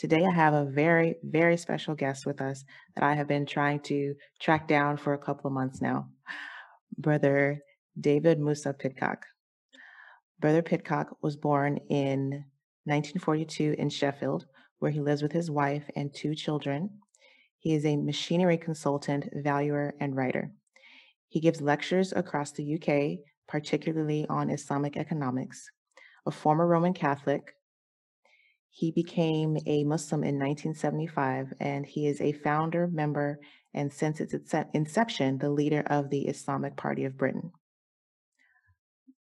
Today, I have a very, very special guest with us that I have been trying to track down for a couple of months now. Brother David Musa Pidcock. Brother Pidcock was born in 1942 in Sheffield, where he lives with his wife and two children. He is a machinery consultant, valuer, and writer. He gives lectures across the UK, particularly on Islamic economics. A former Roman Catholic, he became a Muslim in 1975, and he is a founder, member, and since its inception, the leader of the Islamic Party of Britain.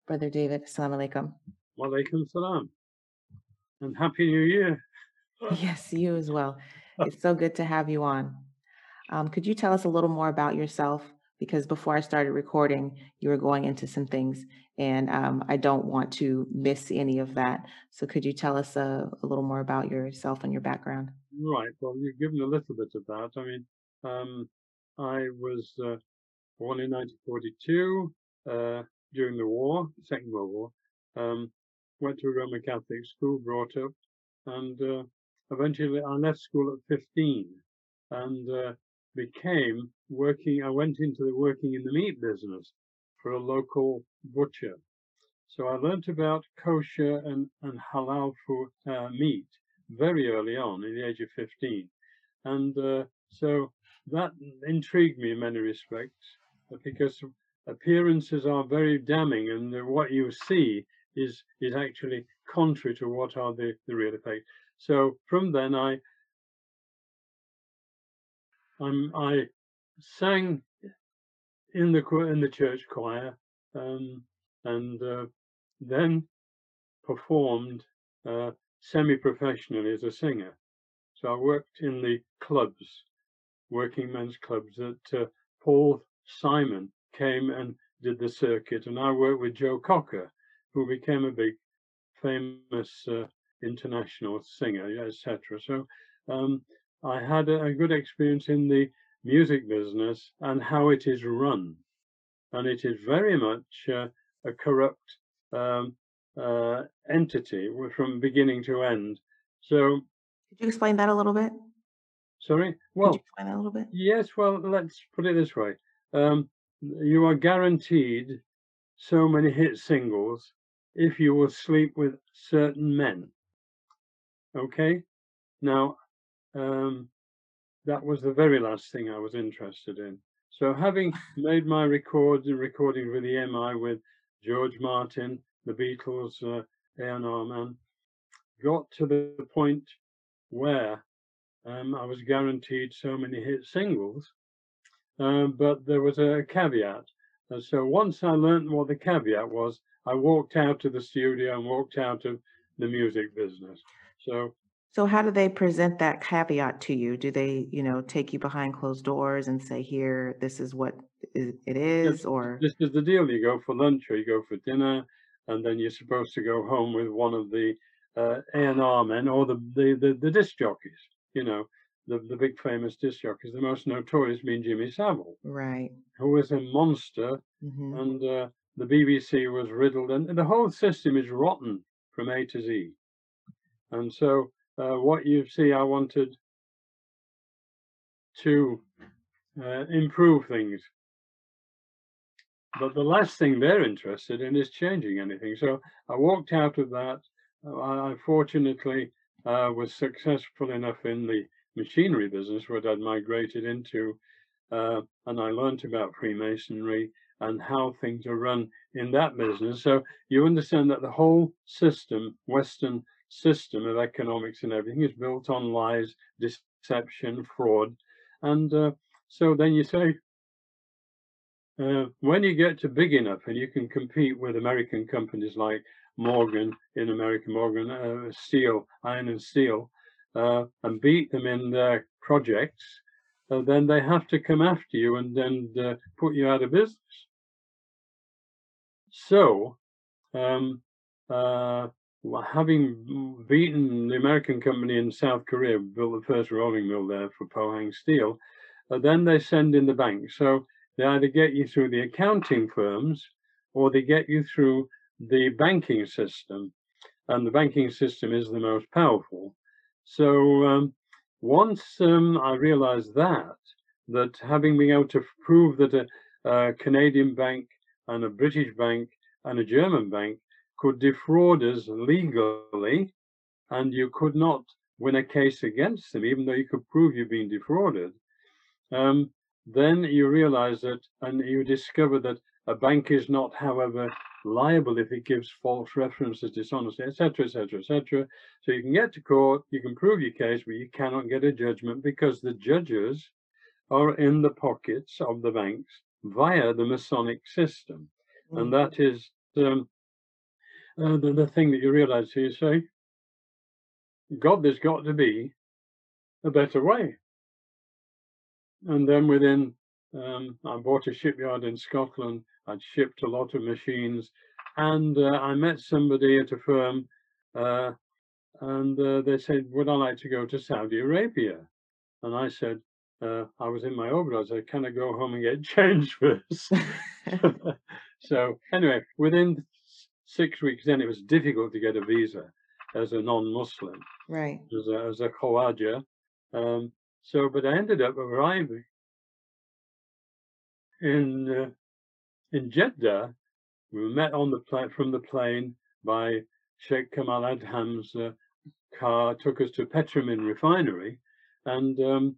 Brother David, Assalamu alaikum. Walaikum salam. And Happy New Year. Yes, you as well. It's so good to have you on. Um, could you tell us a little more about yourself? Because before I started recording, you were going into some things, and um, I don't want to miss any of that. So could you tell us a, a little more about yourself and your background? Right. Well, you've given a little bit of that. I mean, um, I was uh, born in 1942 uh, during the war, Second World War. Um, went to a Roman Catholic school, brought up, and uh, eventually I left school at 15 and uh, became working. I went into the working in the meat business for a local butcher. So I learnt about kosher and, and halal food, uh, meat very early on, in the age of 15. And uh, so that intrigued me in many respects because appearances are very damning and what you see is is actually contrary to what are the, the real effects. So from then I I'm, I sang in the in the church choir um, and uh, then performed uh, semi-professionally as a singer. So I worked in the clubs, working men's clubs that uh, Paul Simon came and did the circuit, and I worked with Joe Cocker, who became a big famous uh, international singer, etc. So um, I had a, a good experience in the music business and how it is run, and it is very much uh, a corrupt um, uh, entity from beginning to end. So, Could you explain that a little bit? sorry. Well, explain that a little bit? yes. Well, let's put it this way: um, you are guaranteed so many hit singles if you will sleep with certain men. Okay. Now, um, that was the very last thing I was interested in. So having made my record recording with the EMI with George Martin, the Beatles, uh, A&R man, got to the point where um, I was guaranteed so many hit singles, um, but there was a caveat. And so once I learned what the caveat was, I walked out of the studio and walked out of the music business. So So how do they present that caveat to you? Do they, you know, take you behind closed doors and say, here, this is what it is," or? this is the deal. You go for lunch or you go for dinner, and then you're supposed to go home with one of the uh, A&R men or the, the, the, the disc jockeys, you know, the, the big famous disc jockeys, the most notorious being Jimmy Savile, Right. who was a monster, hmm and uh, the BBC was riddled, and the whole system is rotten from A to Z. And so uh, what you see, I wanted to uh, improve things but the last thing they're interested in is changing anything. So I walked out of that. I, fortunately uh, was successful enough in the machinery business, what I'd migrated into, uh, and I learnt about Freemasonry and how things are run in that business. So you understand that the whole system, Western system of economics and everything, is built on lies, deception, fraud, and uh, so then you say, uh, when you get to big enough and you can compete with American companies like Morgan in America, Morgan uh, Steel, Iron and Steel, uh, and beat them in their projects, uh, then they have to come after you and then uh, put you out of business. So, um, uh, having beaten the American company in South Korea, built the first rolling mill there for Pohang Steel, uh, then they send in the bank. So they either get you through the accounting firms or they get you through the banking system. And the banking system is the most powerful. so um, once um, I realized that, that having been able to prove that a, a Canadian bank and a British bank and a German bank could defraud us legally, and you could not win a case against them, even though you could prove you've been defrauded, um, then you realize that and you discover that a bank is not, however, liable if it gives false references, dishonesty, etc., etc., etc. So you can get to court, you can prove your case, but you cannot get a judgment because the judges are in the pockets of the banks via the Masonic system. Mm. And that is um, uh, the, the thing that you realize. So you say, God, there's got to be a better way. And then within, um, I bought a shipyard in Scotland. I'd shipped a lot of machines, and uh, I met somebody at a firm, uh, and uh, they said, "Would I like to go to Saudi Arabia?" And I said, uh, I was in my overdose. I said, "Can I go home and get changed first? so anyway, within six weeks, then it was difficult to get a visa as a non-Muslim, right? As a, as a Khawaja. Um, so, but I ended up arriving in uh, in Jeddah. We were met on the plane from the plane by Sheikh Kamal Adham's uh, car. Took us to Petromin refinery, and um,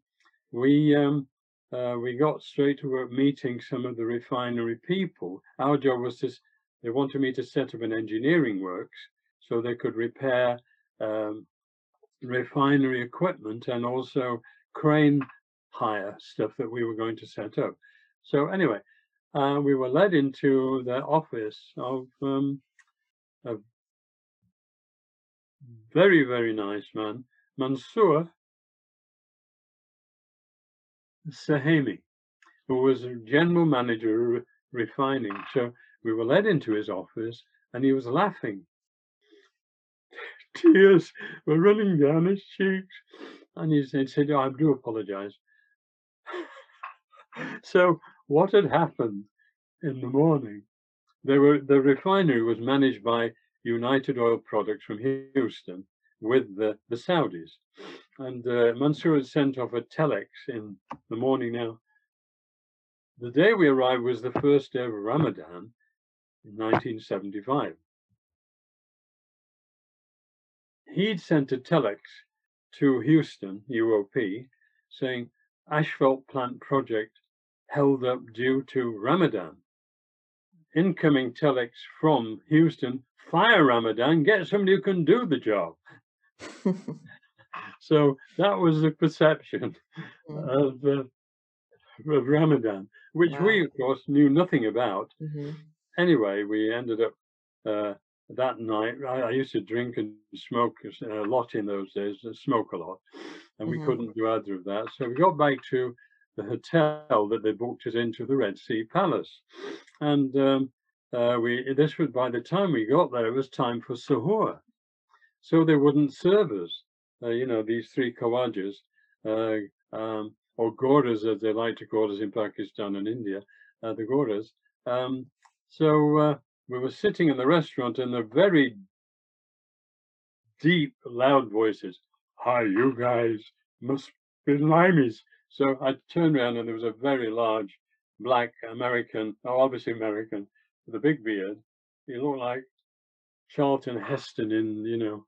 we um, uh, we got straight to work meeting some of the refinery people. Our job was to they wanted me to set up an engineering works so they could repair um, refinery equipment and also crane hire stuff that we were going to set up. So anyway, uh, we were led into the office of um, a very, very nice man, Mansour Sahemi, who was general manager of refining. So we were led into his office and he was laughing tears were running down his cheeks. And he said, oh, I do apologize. so what had happened in the morning? There were the refinery was managed by United Oil Products from Houston with the, the Saudis. And uh, Mansour had sent off a telex in the morning now. The day we arrived was the first day of Ramadan in 1975. he'd sent a telex to Houston, UOP, saying asphalt plant project held up due to Ramadan. Incoming telex from Houston, fire Ramadan, get somebody who can do the job. so that was the perception mm. of, uh, of Ramadan, which wow. we, of course, knew nothing about. Mm-hmm. Anyway, we ended up uh, that night, I, I, used to drink and smoke a lot in those days, uh, smoke a lot, and we mm-hmm. couldn't do either of that. So we got back to the hotel that they booked us into, the Red Sea Palace, and um, uh, we this was by the time we got there, it was time for suhoor, so they wouldn't serve us. Uh, you know, these three Khawajas, uh, um, or Goras as they like to call us in Pakistan and India, uh, the Goras. Um, so uh, we were sitting in the restaurant and the very deep, loud voices, hi, you guys must be limeys. So I turned around and there was a very large black American, oh, obviously American, with a big beard. He looked like Charlton Heston in, you know,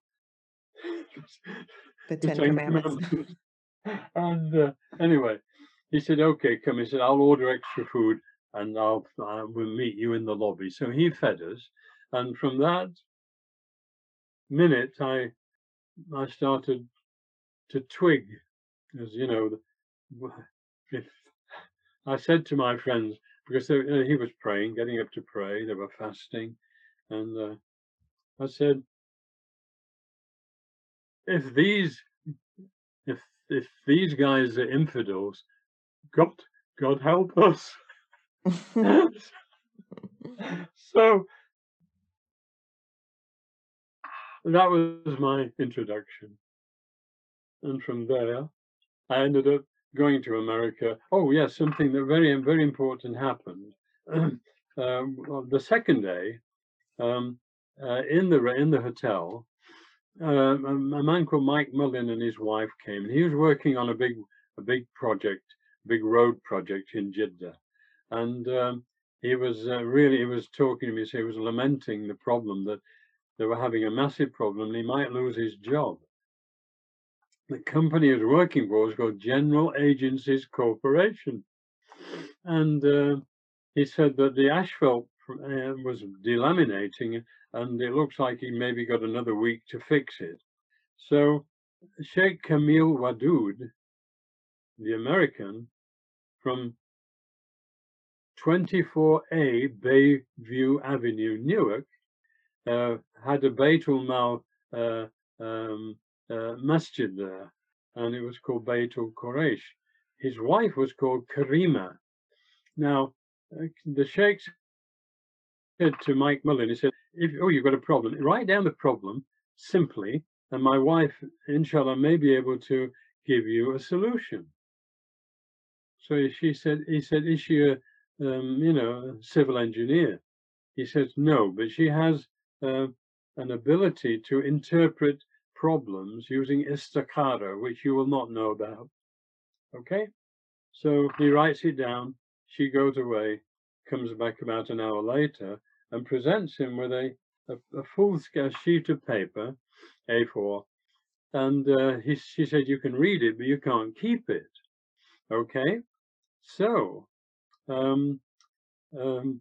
the Ten. Commandments. and uh, anyway, he said, okay, come. He said, I'll order extra food and I'll I will meet you in the lobby. So he fed us, and from that minute, I I started to twig, as you know, if I said to my friends because they, uh, he was praying, getting up to pray, they were fasting, and uh, I said, if these if if these guys are infidels, God God help us. so that was my introduction. And from there, I ended up going to America. Oh, yes, something that very, very important happened. um, well, the second day, um, uh, in the in the hotel, um, a man called Mike Mullin and his wife came, and he was working on a big a big project, big road project in Jeddah, and um, he was uh, really he was talking to me. So he was lamenting the problem that they were having a massive problem, and he might lose his job. The company he was working for was called General Agencies Corporation, and uh, he said that the asphalt uh, was delaminating and it looks like he maybe got another week to fix it. So Sheikh Kamil Wadud, the American, from 24A Bayview Avenue, Newark, uh, had a Baitul Mal uh, um, uh, masjid there, and it was called Baitul Quraysh. His wife was called Karima. Now, uh, the Sheikh said to Mike Mullin, he said, if, oh, you've got a problem, write down the problem simply, and my wife, inshallah, may be able to give you a solution. So she said, he said, is she a, um, you know, civil engineer? He says, no, but she has uh, an ability to interpret problems using istikhara, which you will not know about. Okay? So he writes it down. She goes away, comes back about an hour later, and presents him with a, a, a full sheet of paper, A4, and uh, he, she said, you can read it, but you can't keep it. Okay, so um, um,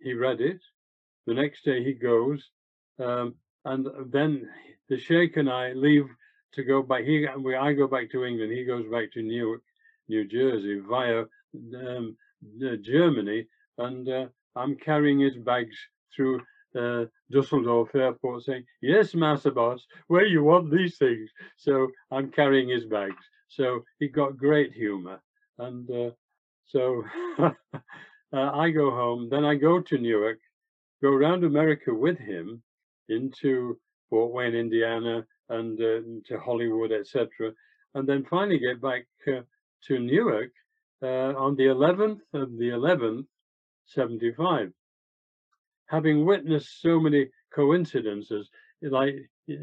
he read it. The next day he goes, um, and then the sheikh and I leave to go back. He, I go back to England. He goes back to Newark, New Jersey via um, Germany, and uh, I'm carrying his bags through uh, Dusseldorf airport saying, yes, master boss, where you want these things? So I'm carrying his bags. So he got great humor. And uh, so uh, I go home, then I go to Newark, go around America with him into Fort Wayne, Indiana, and uh, to Hollywood, etc. And then finally get back uh, to Newark uh, on the 11th of the 11th 75. Having witnessed so many coincidences, like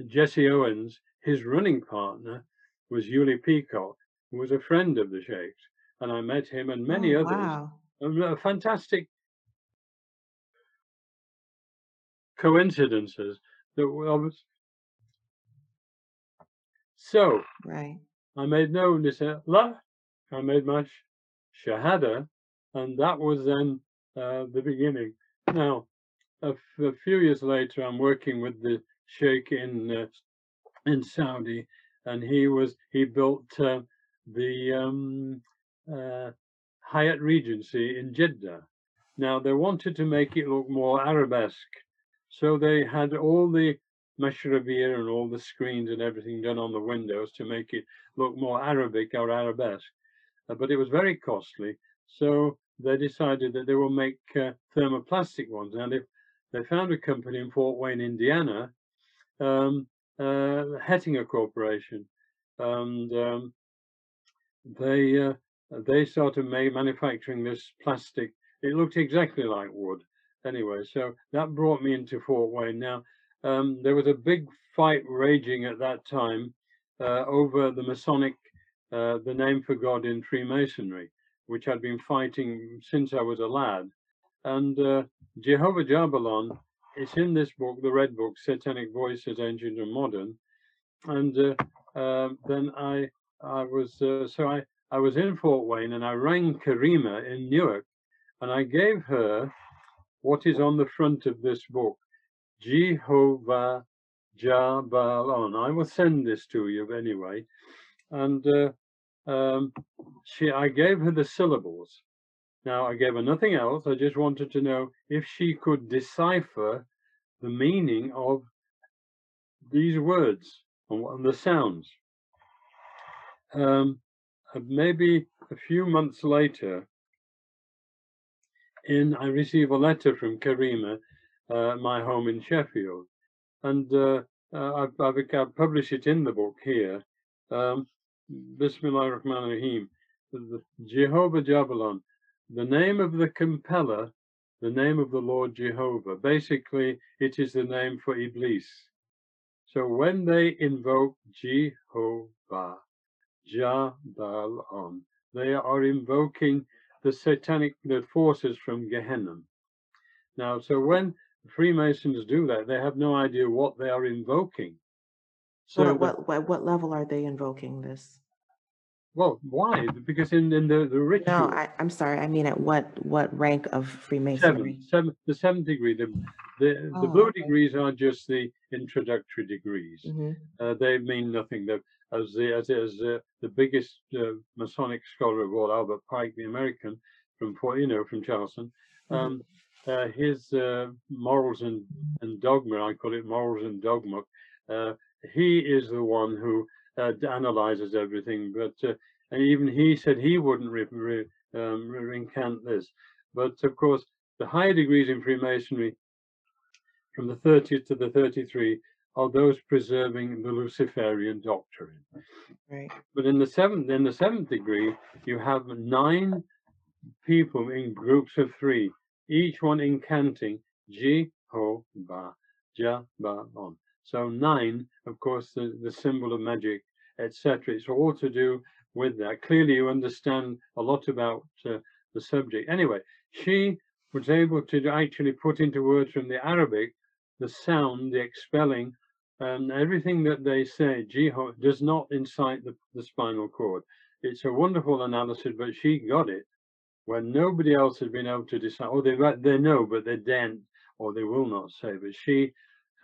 Jesse Owens, his running partner was Uli Peacock, who was a friend of the Sheikh's, and I met him and many Oh, others. wow. A fantastic coincidences that were so Right. I made no la I made my shahada and that was then uh, the beginning. Now, a, few years later, I'm working with the sheikh in uh, in Saudi, and he was he built uh, the um, uh, Hyatt Regency in Jeddah. Now they wanted to make it look more Arabesque, so they had all the mashrabiyah and all the screens and everything done on the windows to make it look more Arabic or Arabesque. Uh, but it was very costly, so they decided that they will make uh, thermoplastic ones. And they, they found a company in Fort Wayne, Indiana, um, uh, Hettinger Corporation, and um, they uh, they started manufacturing this plastic. It looked exactly like wood. Anyway, so that brought me into Fort Wayne. Now, um, there was a big fight raging at that time uh, over the Masonic, uh, the name for God in Freemasonry which I'd been fighting since I was a lad. And uh, Jehovah Jabbalon is in this book, the Red Book, Satanic Voices, Ancient and Modern. And uh, uh, then I, I was, uh, so I, I was in Fort Wayne and I rang Karima in Newark and I gave her what is on the front of this book, Jehovah Jabbalon. I will send this to you anyway. And uh, um, she, I gave her the syllables. Now I gave her nothing else. I just wanted to know if she could decipher the meaning of these words and the sounds. Um, maybe a few months later, in I receive a letter from Karima, uh, my home in Sheffield, and uh, uh, I've, I've, I've, published it in the book here. Um, Bismillah ar-Rahman rahim Jehovah Jabbalon, the name of the compeller, the name of the Lord Jehovah. Basically, it is the name for Iblis. So when they invoke Jehovah, Jabalon, they are invoking the satanic the forces from Gehenna. Now, so when Freemasons do that, they have no idea what they are invoking. So So at the, what, what, what level are they invoking this? well, why? Because in, in the, the No, ritual, I, I'm sorry, I mean at what, what rank of Freemasonry? seven, seven, the seventh degree, the, the, the Oh, blue okay. degrees are just the introductory degrees. Mhm. Uh, they mean nothing. They, as the as, as uh, the biggest uh, Masonic scholar of all, Albert Pike, the American from you know from Charleston, Mhm. um, uh, his uh, morals and, and dogma, I call it morals and dogma. Uh, he is the one who uh, analyzes everything, but uh, and even he said he wouldn't re- re- um, re- recant this. But of course, the higher degrees in Freemasonry, from the 30th to the 33, are those preserving the Luciferian doctrine. Right, But in the seventh, in the seventh degree, you have nine people in groups of three, each one incanting Jehovah, Jabalon. So nine, of course, the, the symbol of magic, etc. It's all to do with that. Clearly, you understand a lot about uh, the subject. Anyway, she was able to actually put into words from the Arabic the sound, the expelling, and everything that they say, Jeho does not incite the, the spinal cord. It's a wonderful analysis, but she got it when nobody else has been able to decide, Oh, they they know, but they daren't, or they will not say. But she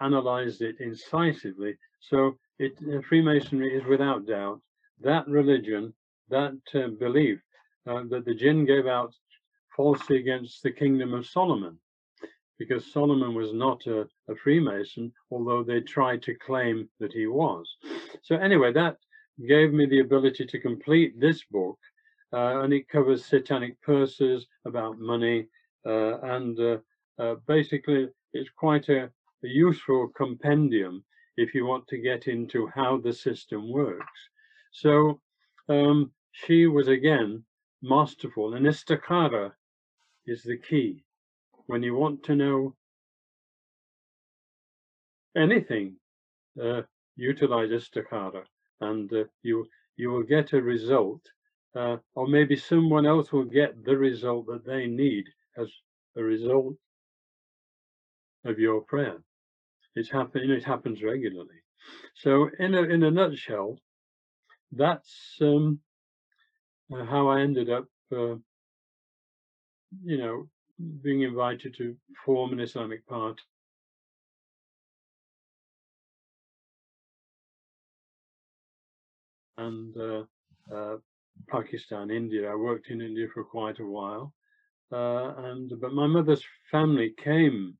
analyzed it incisively. So it uh, Freemasonry is without doubt that religion, that uh, belief uh, that the jinn gave out falsely against the kingdom of Solomon, because Solomon was not a, a Freemason, although they tried to claim that he was. So anyway, that gave me the ability to complete this book, uh, and it covers satanic purses, about money, uh, and uh, uh, basically it's quite a, a useful compendium if you want to get into how the system works. So um, she was again masterful, and istikhara is the key. When you want to know anything, uh, utilize istikhara, and uh, you you will get a result, uh, or maybe someone else will get the result that they need as a result of your prayer. It's happen, it happens regularly. So, in a in a nutshell, that's um, uh, how I ended up, uh, you know, being invited to form an Islamic party. And uh, uh, Pakistan, India. I worked in India for quite a while, uh, and but my mother's family came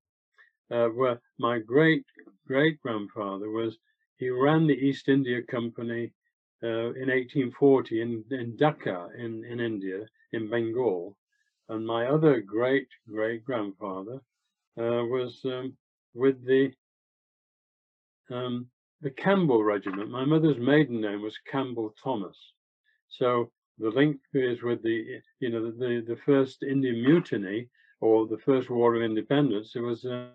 where my great great grandfather was. He ran the East India Company uh, in 1840 in, in Dhaka in, in India, in Bengal, and my other great great grandfather uh, was um, with the um, the Campbell Regiment. My mother's maiden name was Campbell Thomas. So the link is with the, you know, the, the first Indian mutiny or the first war of independence. It was uh,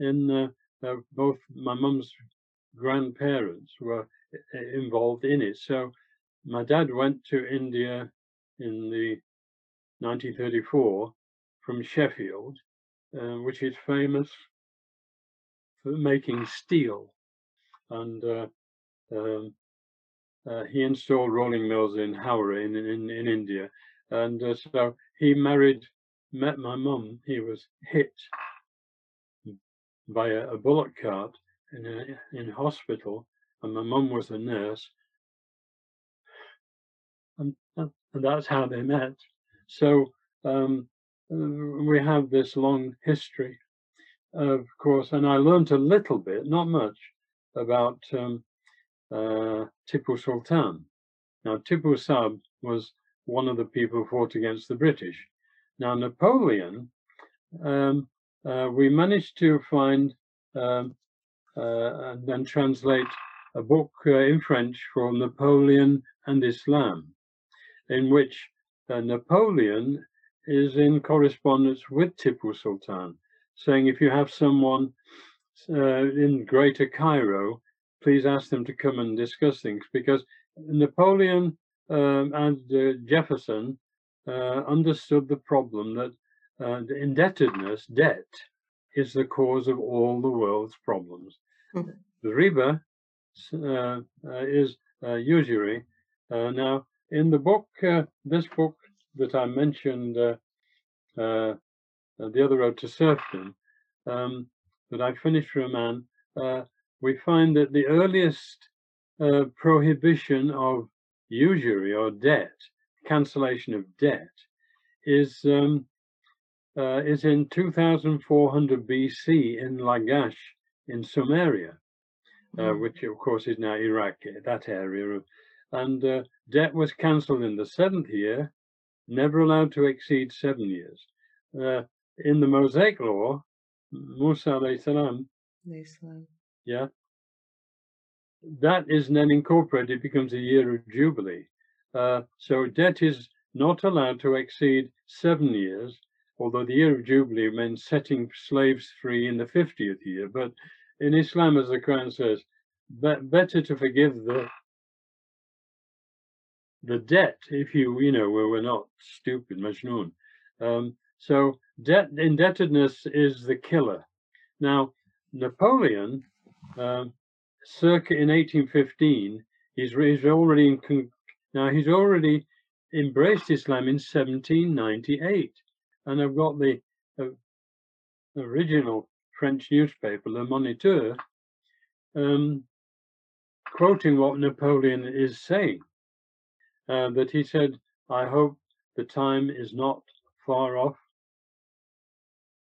in uh, uh, both my mum's grandparents were involved in it. So my dad went to India in the 1934 from Sheffield, uh, which is famous for making steel and uh, um, uh, he installed rolling mills in Howrah in, in, in India. And uh, so he married, met my mum. He was hit by a, a bullock cart in a, in hospital, and my mum was a nurse. And, and that's how they met. So um, uh, we have this long history, of course, and I learned a little bit, not much, about um, uh, Tipu Sultan. Now, Tipu Sab was one of the people who fought against the British. Now, Napoleon, um, uh, we managed to find um, uh, and then translate a book uh, in French called Napoleon and Islam, in which uh, Napoleon is in correspondence with Tipu Sultan, saying if you have someone uh, in Greater Cairo please ask them to come and discuss things because Napoleon um, and uh, Jefferson uh, understood the problem that uh, the indebtedness, debt, is the cause of all the world's problems. Hmm. The riba uh, uh, is uh, usury. now, in the book, this book that I mentioned, the other road to serfdom, um, that I finished for a man, we find that the earliest uh, prohibition of usury or debt, cancellation of debt, is um, uh, is in 2400 BC in Lagash in Sumeria, uh, mm. which of course is now Iraq, that area. And uh, debt was cancelled in the seventh year, never allowed to exceed seven years. Uh, in the Mosaic law, Musa salam, yeah, that is then incorporated, it becomes a year of Jubilee. Uh, so debt is not allowed to exceed seven years, although the year of Jubilee meant setting slaves free in the 50th year. But in Islam, as the Quran says, better to forgive the the debt if you, you know, we're not stupid, Majnun. Um, so debt indebtedness is the killer. Now, Napoleon, um, circa in 1815, he's, he's already in, now he's already embraced Islam in 1798 and I've got the uh, original French newspaper, Le Moniteur, um, quoting what Napoleon is saying, uh, that he said, I hope the time is not far off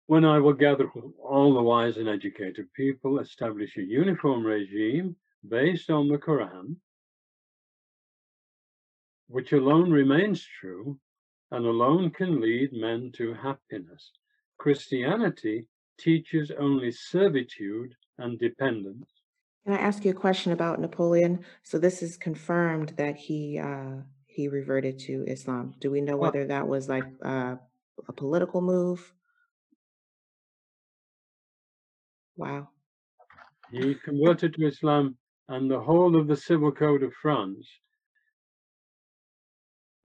when I will gather all the wise and educated people, establish a uniform regime based on the Quran, which alone remains true and alone can lead men to happiness. Christianity teaches only servitude and dependence. Can I ask you a question about Napoleon? So this is confirmed that he uh, he reverted to Islam. Do we know whether that was like uh, a political move? Wow. He converted to Islam and the whole of the civil code of France,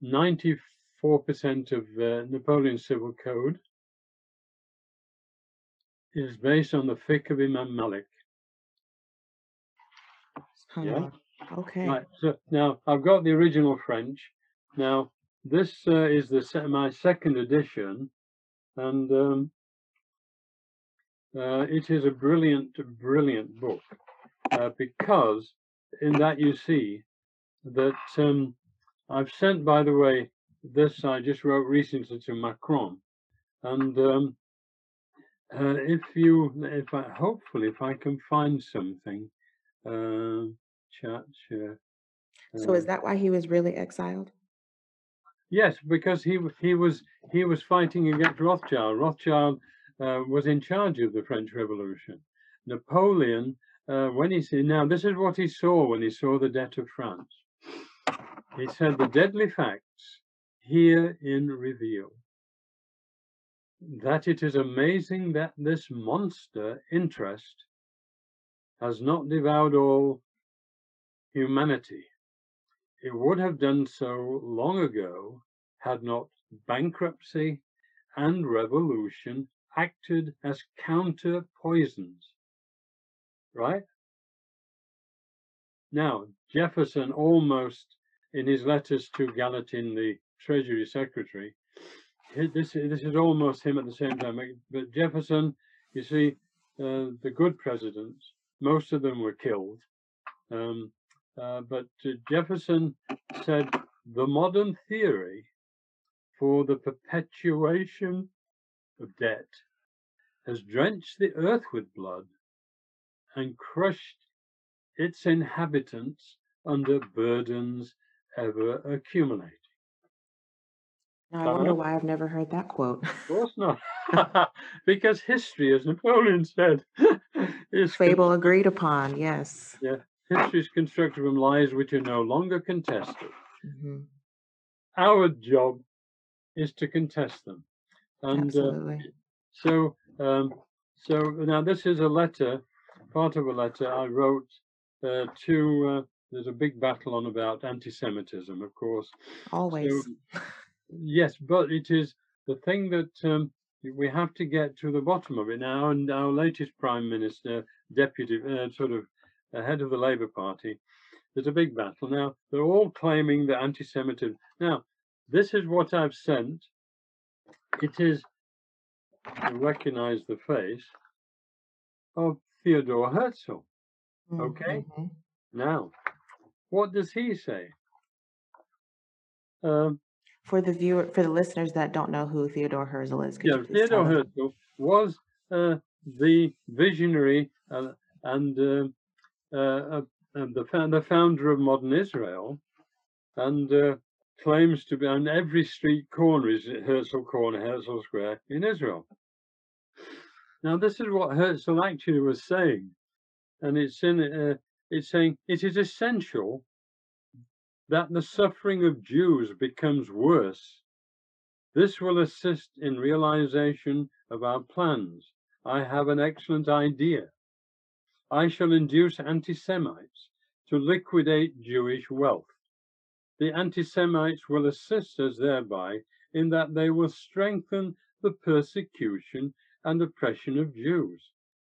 94 4% of uh, Napoleon's civil code is based on the fiqh of Imam Malik. Yeah. Okay. Right. So now I've got the original French. Now this uh, is the my second edition, and um, uh, it is a brilliant, brilliant book uh, because in that you see that um, I've sent, by the way, this I just wrote recently to Macron, and um, uh, if you, if I, hopefully, if I can find something, uh, chat share. So is uh that why he was really exiled? Yes, because he he was he was fighting against Rothschild. Rothschild uh, was in charge of the French Revolution. Napoleon, uh, when he said, now this is what he saw when he saw the debt of France. He said the deadly facts herein reveal that it is amazing that this monster interest has not devoured all humanity. It would have done so long ago had not bankruptcy and revolution acted as counter poisons. Right? Now, Jefferson almost in his letters to Gallatin, the Treasury Secretary. This, this is almost him at the same time. But Jefferson, you see, uh, the good presidents, most of them were killed. Um, uh, but Jefferson said the modern theory for the perpetuation of debt has drenched the earth with blood and crushed its inhabitants under burdens ever accumulating. Now, I wonder why I've never heard that quote. Of course not. because history, as Napoleon said, is fable agreed upon. Yes. Yeah. History is constructed from lies which are no longer contested. Mm-hmm. Our job is to contest them. And uh, so, um, so now this is a letter, part of a letter I wrote uh, to uh, there's a big battle on about anti-Semitism, of course. Always. So, yes, but it is the thing that um, we have to get to the bottom of it now. And our latest Prime Minister, Deputy, uh, sort of head of the Labour Party, there's a big battle now. They're all claiming that anti-Semitism. Now, this is what I've sent. It is. You recognise the face of Theodore Herzl. Okay. Mm-hmm. Now, what does he say? Um, For the viewer, for the listeners that don't know who Theodore Herzl is, yeah, Theodore? Herzl was uh, the visionary uh, and uh, uh, uh, and the founder of modern Israel, and uh, claims to be on every street corner is Herzl Corner, Herzl Square in Israel. Now, this is what Herzl actually was saying, and it's in uh, it's saying it is essential that the suffering of Jews becomes worse. This will assist in realization of our plans. I have an excellent idea. I shall induce anti Semites to liquidate Jewish wealth. The anti Semites will assist us thereby in that they will strengthen the persecution and oppression of Jews.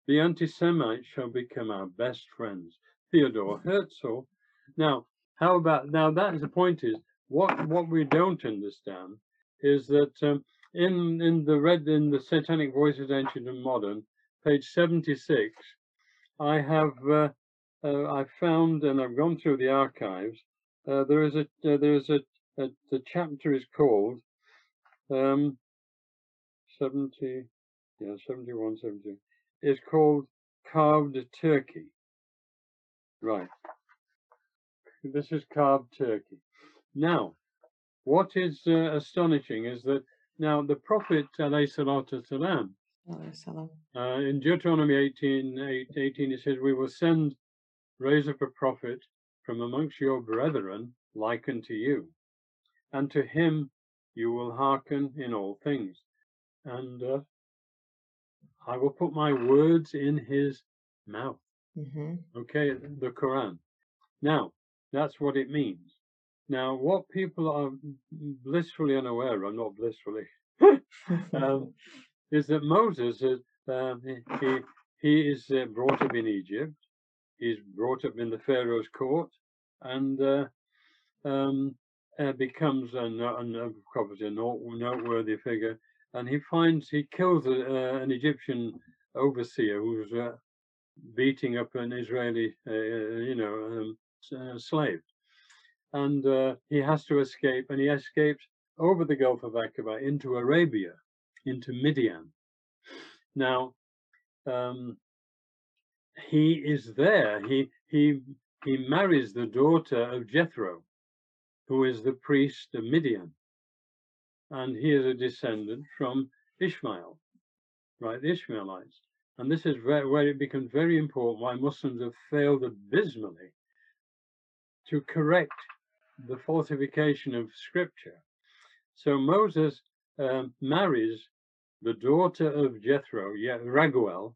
The anti Semites shall become our best friends. Theodore Herzl. Now, how about now? That's the point is what what we don't understand is that um, in in the red in the Satanic Voices Ancient and Modern, page seventy six, I have uh, uh, I found and I've gone through the archives. Uh, there is a uh, there is a, a the chapter is called um, seventy yeah 71 70 is called carved turkey. Right. This is carved turkey. Now, what is uh, astonishing is that now the Prophet alayhi salatu salam, uh, in Deuteronomy 18, 8, 18, it says, We will send, raise up a prophet from amongst your brethren like unto you, and to him you will hearken in all things. And uh, I will put my words in his mouth. hmm Okay, the Quran. Now, that's what it means. Now, what people are blissfully unaware of, not blissfully, um, is that Moses is um, he he he is uh, brought up in Egypt. He's brought up in the Pharaoh's court, and uh, um, uh, becomes a, no- a, noteworthy figure. And he finds he kills a, uh, an Egyptian overseer who's uh, beating up an Israeli, uh, you know, um, slave, and he has to escape, and he escapes over the Gulf of Aqaba into Arabia, into Midian. Now, um, he is there. He he he marries the daughter of Jethro, who is the priest of Midian, and he is a descendant from Ishmael, right? The Ishmaelites. And this is where, where it becomes very important why Muslims have failed abysmally to correct the falsification of scripture. So Moses um, marries the daughter of Jethro, Raguel,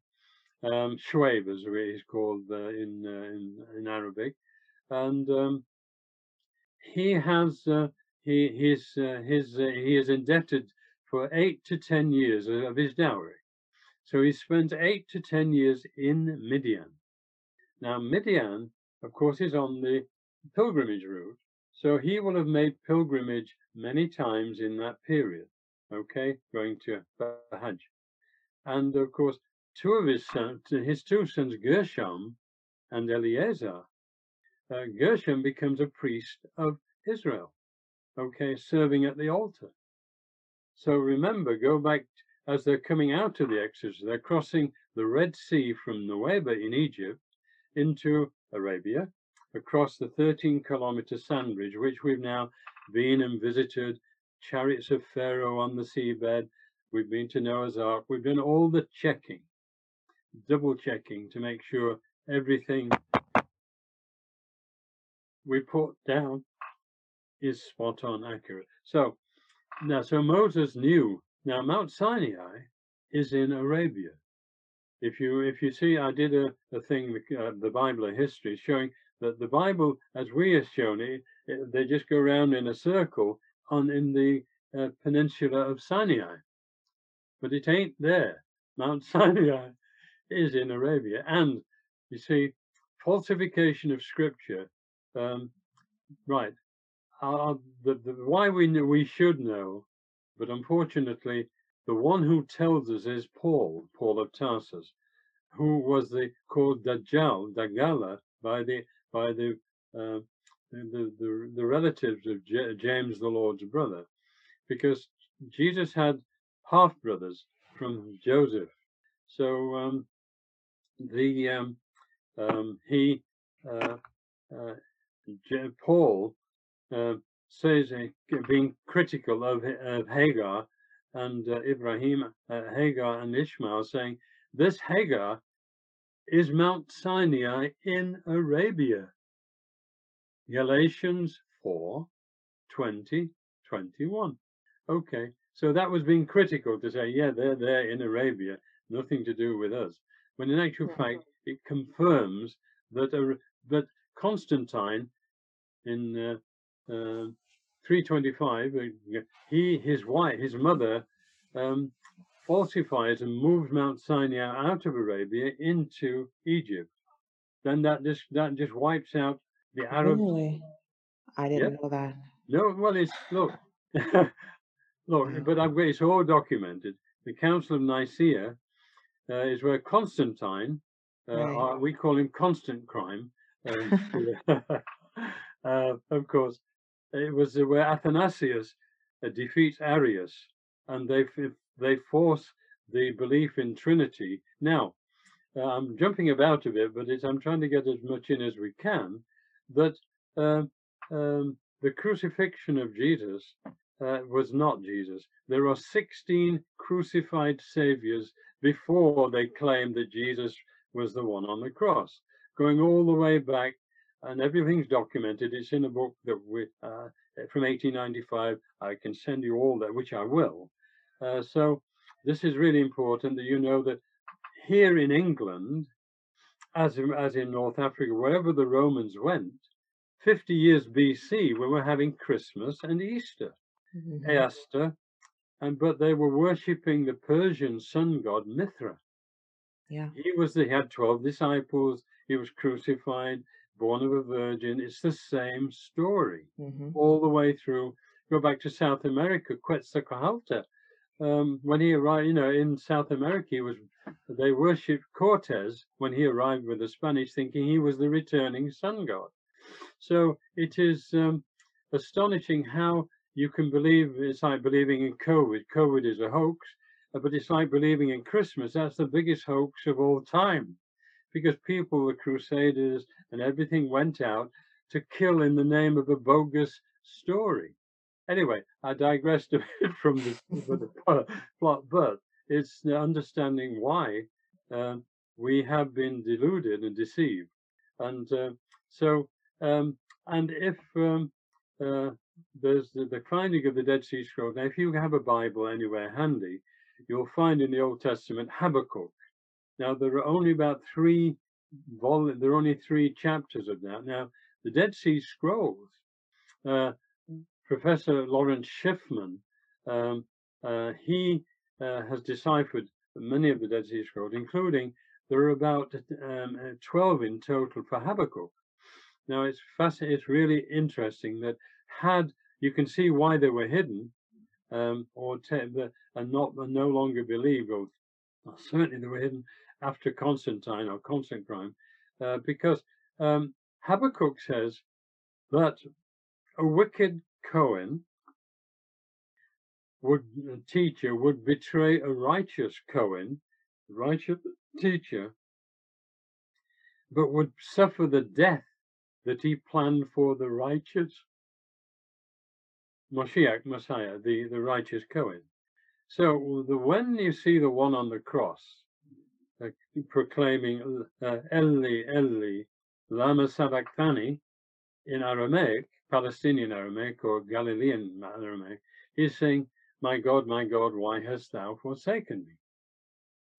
um, Shuaib is called uh, in, uh, in in Arabic, and um, he has uh, he his uh, his uh, he is indebted for eight to ten years of his dowry. So he spent eight to ten years in Midian. Now Midian, of course, is on the pilgrimage route, so he will have made pilgrimage many times in that period. Okay, going to Hajj, and of course, two of his sons, his two sons, Gershom and Eleazar. Uh, Gershom becomes a priest of Israel. Okay, serving at the altar. So remember, go back as they're coming out of the Exodus, they're crossing the Red Sea from Nuweiba in Egypt into Arabia, across the 13 kilometer sand bridge, which we've now been and visited, chariots of Pharaoh on the seabed. We've been to Noah's Ark. We've done all the checking, double checking to make sure everything we put down is spot on accurate. So now, so Moses knew. Now, Mount Sinai is in Arabia. if you if you see, I did a, a thing, uh, the Bible of history, showing that the Bible, as we have shown it, it they just go around in a circle on in the uh, peninsula of Sinai, but it ain't there. Mount Sinai is in Arabia, and you see, falsification of scripture. Um, right, uh, the, the why we know, we should know, but unfortunately, the one who tells us is Paul, Paul of Tarsus, who was the called Dajjal, Dagala, by the by the uh, the, the, the relatives of J James the Lord's brother, because Jesus had half brothers from Joseph. So um, the um, um, he uh, uh, Paul uh, says being critical of, of Hagar and uh, Ibrahim, uh, Hagar and Ishmael, saying this Hagar is Mount Sinai in Arabia. Galatians 4, 20, 21. Okay, so that was being critical to say, yeah, they're there in Arabia, nothing to do with us. When in actual fact, it confirms that, uh, that Constantine in uh, uh, 325, uh, he, his wife, his mother, um, falsifies and moves Mount Sinai out of Arabia into Egypt. Then that just that just wipes out the Arabs. Really? I didn't know that. No, well, it's look, look, but I've it's all documented. The Council of Nicaea uh, is where Constantine, uh, right. we call him Constant Crime, um, uh, of course, it was where Athanasius uh, defeats Arius, and they they force the belief in Trinity. Now, uh, I'm jumping about a bit, but I'm trying to get as much in as we can. That uh, um, the crucifixion of Jesus uh, was not Jesus. There are 16 crucified saviors before they claimed that Jesus was the one on the cross, going all the way back, and everything's documented. It's in a book that we uh, from 1895. I can send you all that, which I will. Uh, so this is really important that you know that here in England, as in, as in North Africa, wherever the Romans went, 50 years BC, we were having Christmas and Easter, mm-hmm. Easter, and but they were worshipping the Persian sun god Mithra. Yeah, he was. He had 12 disciples. He was crucified, born of a virgin. It's the same story mm-hmm. all the way through. Go back to South America, Quetzalcoatl um, when he arrived, you know, in South America, he was they worshipped Cortez when he arrived with the Spanish, thinking he was the returning sun god. So it is um, astonishing how you can believe. It's like believing in COVID. COVID is a hoax, uh, but it's like believing in Christmas. That's the biggest hoax of all time, because people were crusaders and everything went out to kill in the name of a bogus story. Anyway, I digressed a bit from the, the plot, but it's understanding why uh, we have been deluded and deceived. And uh, so, um, and if um, uh, there's the, the, finding of the Dead Sea Scrolls, now if you have a Bible anywhere handy, you'll find in the Old Testament Habakkuk. Now there are only about three vol- there are only three chapters of that. Now the Dead Sea Scrolls uh, Professor Lawrence Schiffman, um, uh, he uh, has deciphered many of the Dead Sea Scrolls, including there are about um, uh, 12 in total for Habakkuk. Now it's fascinating, it's really interesting that had you can see why they were hidden um, or and not and no longer believed, or well, certainly they were hidden after Constantine or Constantine, uh, because um, Habakkuk says that a wicked Cohen would a teacher would betray a righteous Cohen, righteous teacher, but would suffer the death that he planned for the righteous Moshiach, Messiah, the, the righteous Cohen. So the when you see the one on the cross uh, proclaiming uh, Eli, Eli, lama sabachthani in Aramaic, Palestinian Aramaic or Galilean Aramaic, he's saying, My God, my God, why hast thou forsaken me?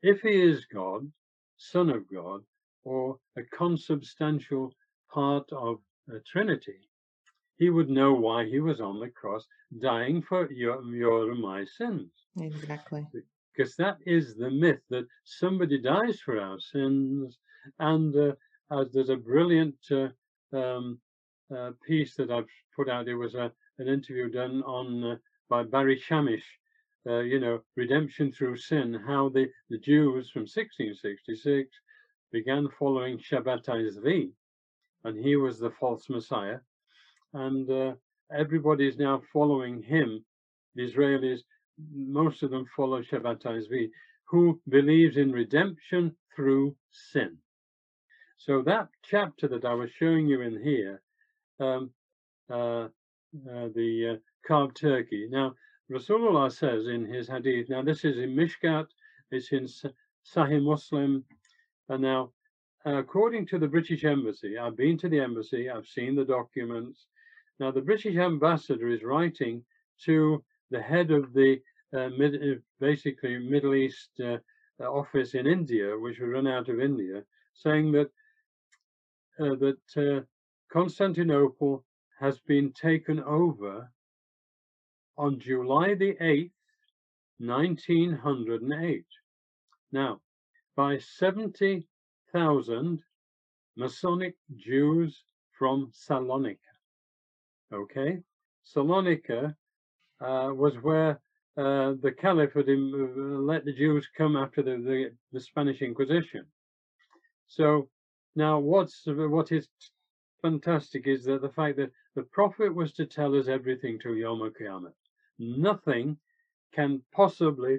If he is God, Son of God or a consubstantial part of a Trinity, he would know why he was on the cross dying for your, your and my sins. Exactly. Because that is the myth that somebody dies for our sins. And uh, as there's a brilliant uh, um, uh, piece that I've put out, there was a, an interview done on uh, by Barry Chamish, uh, you know, redemption through sin, how the, the Jews from 1666 began following Shabbatai Zvi, and he was the false Messiah and uh, everybody is now following him. The Israelis, most of them follow Shabbatai Zvi, who believes in redemption through sin. So that chapter that I was showing you in here, um, uh, uh, the uh, carved turkey. Now, Rasulullah says in his hadith, now this is in Mishkat, it's in Sahih Muslim, and now according to the British Embassy, I've been to the embassy, I've seen the documents, now, the British ambassador is writing to the head of the uh, mid, uh, basically Middle East uh, uh, office in India, which was run out of India, saying that uh, that uh, Constantinople has been taken over on July the 8th, 1908. Now, by 70,000 Masonic Jews from Salonika. Okay, Salonika uh, was where uh, the Caliph had uh, let the Jews come after the, the, the, Spanish Inquisition. So now, what's what is fantastic is that the fact that the Prophet was to tell us everything to Yom Kippur. Nothing can possibly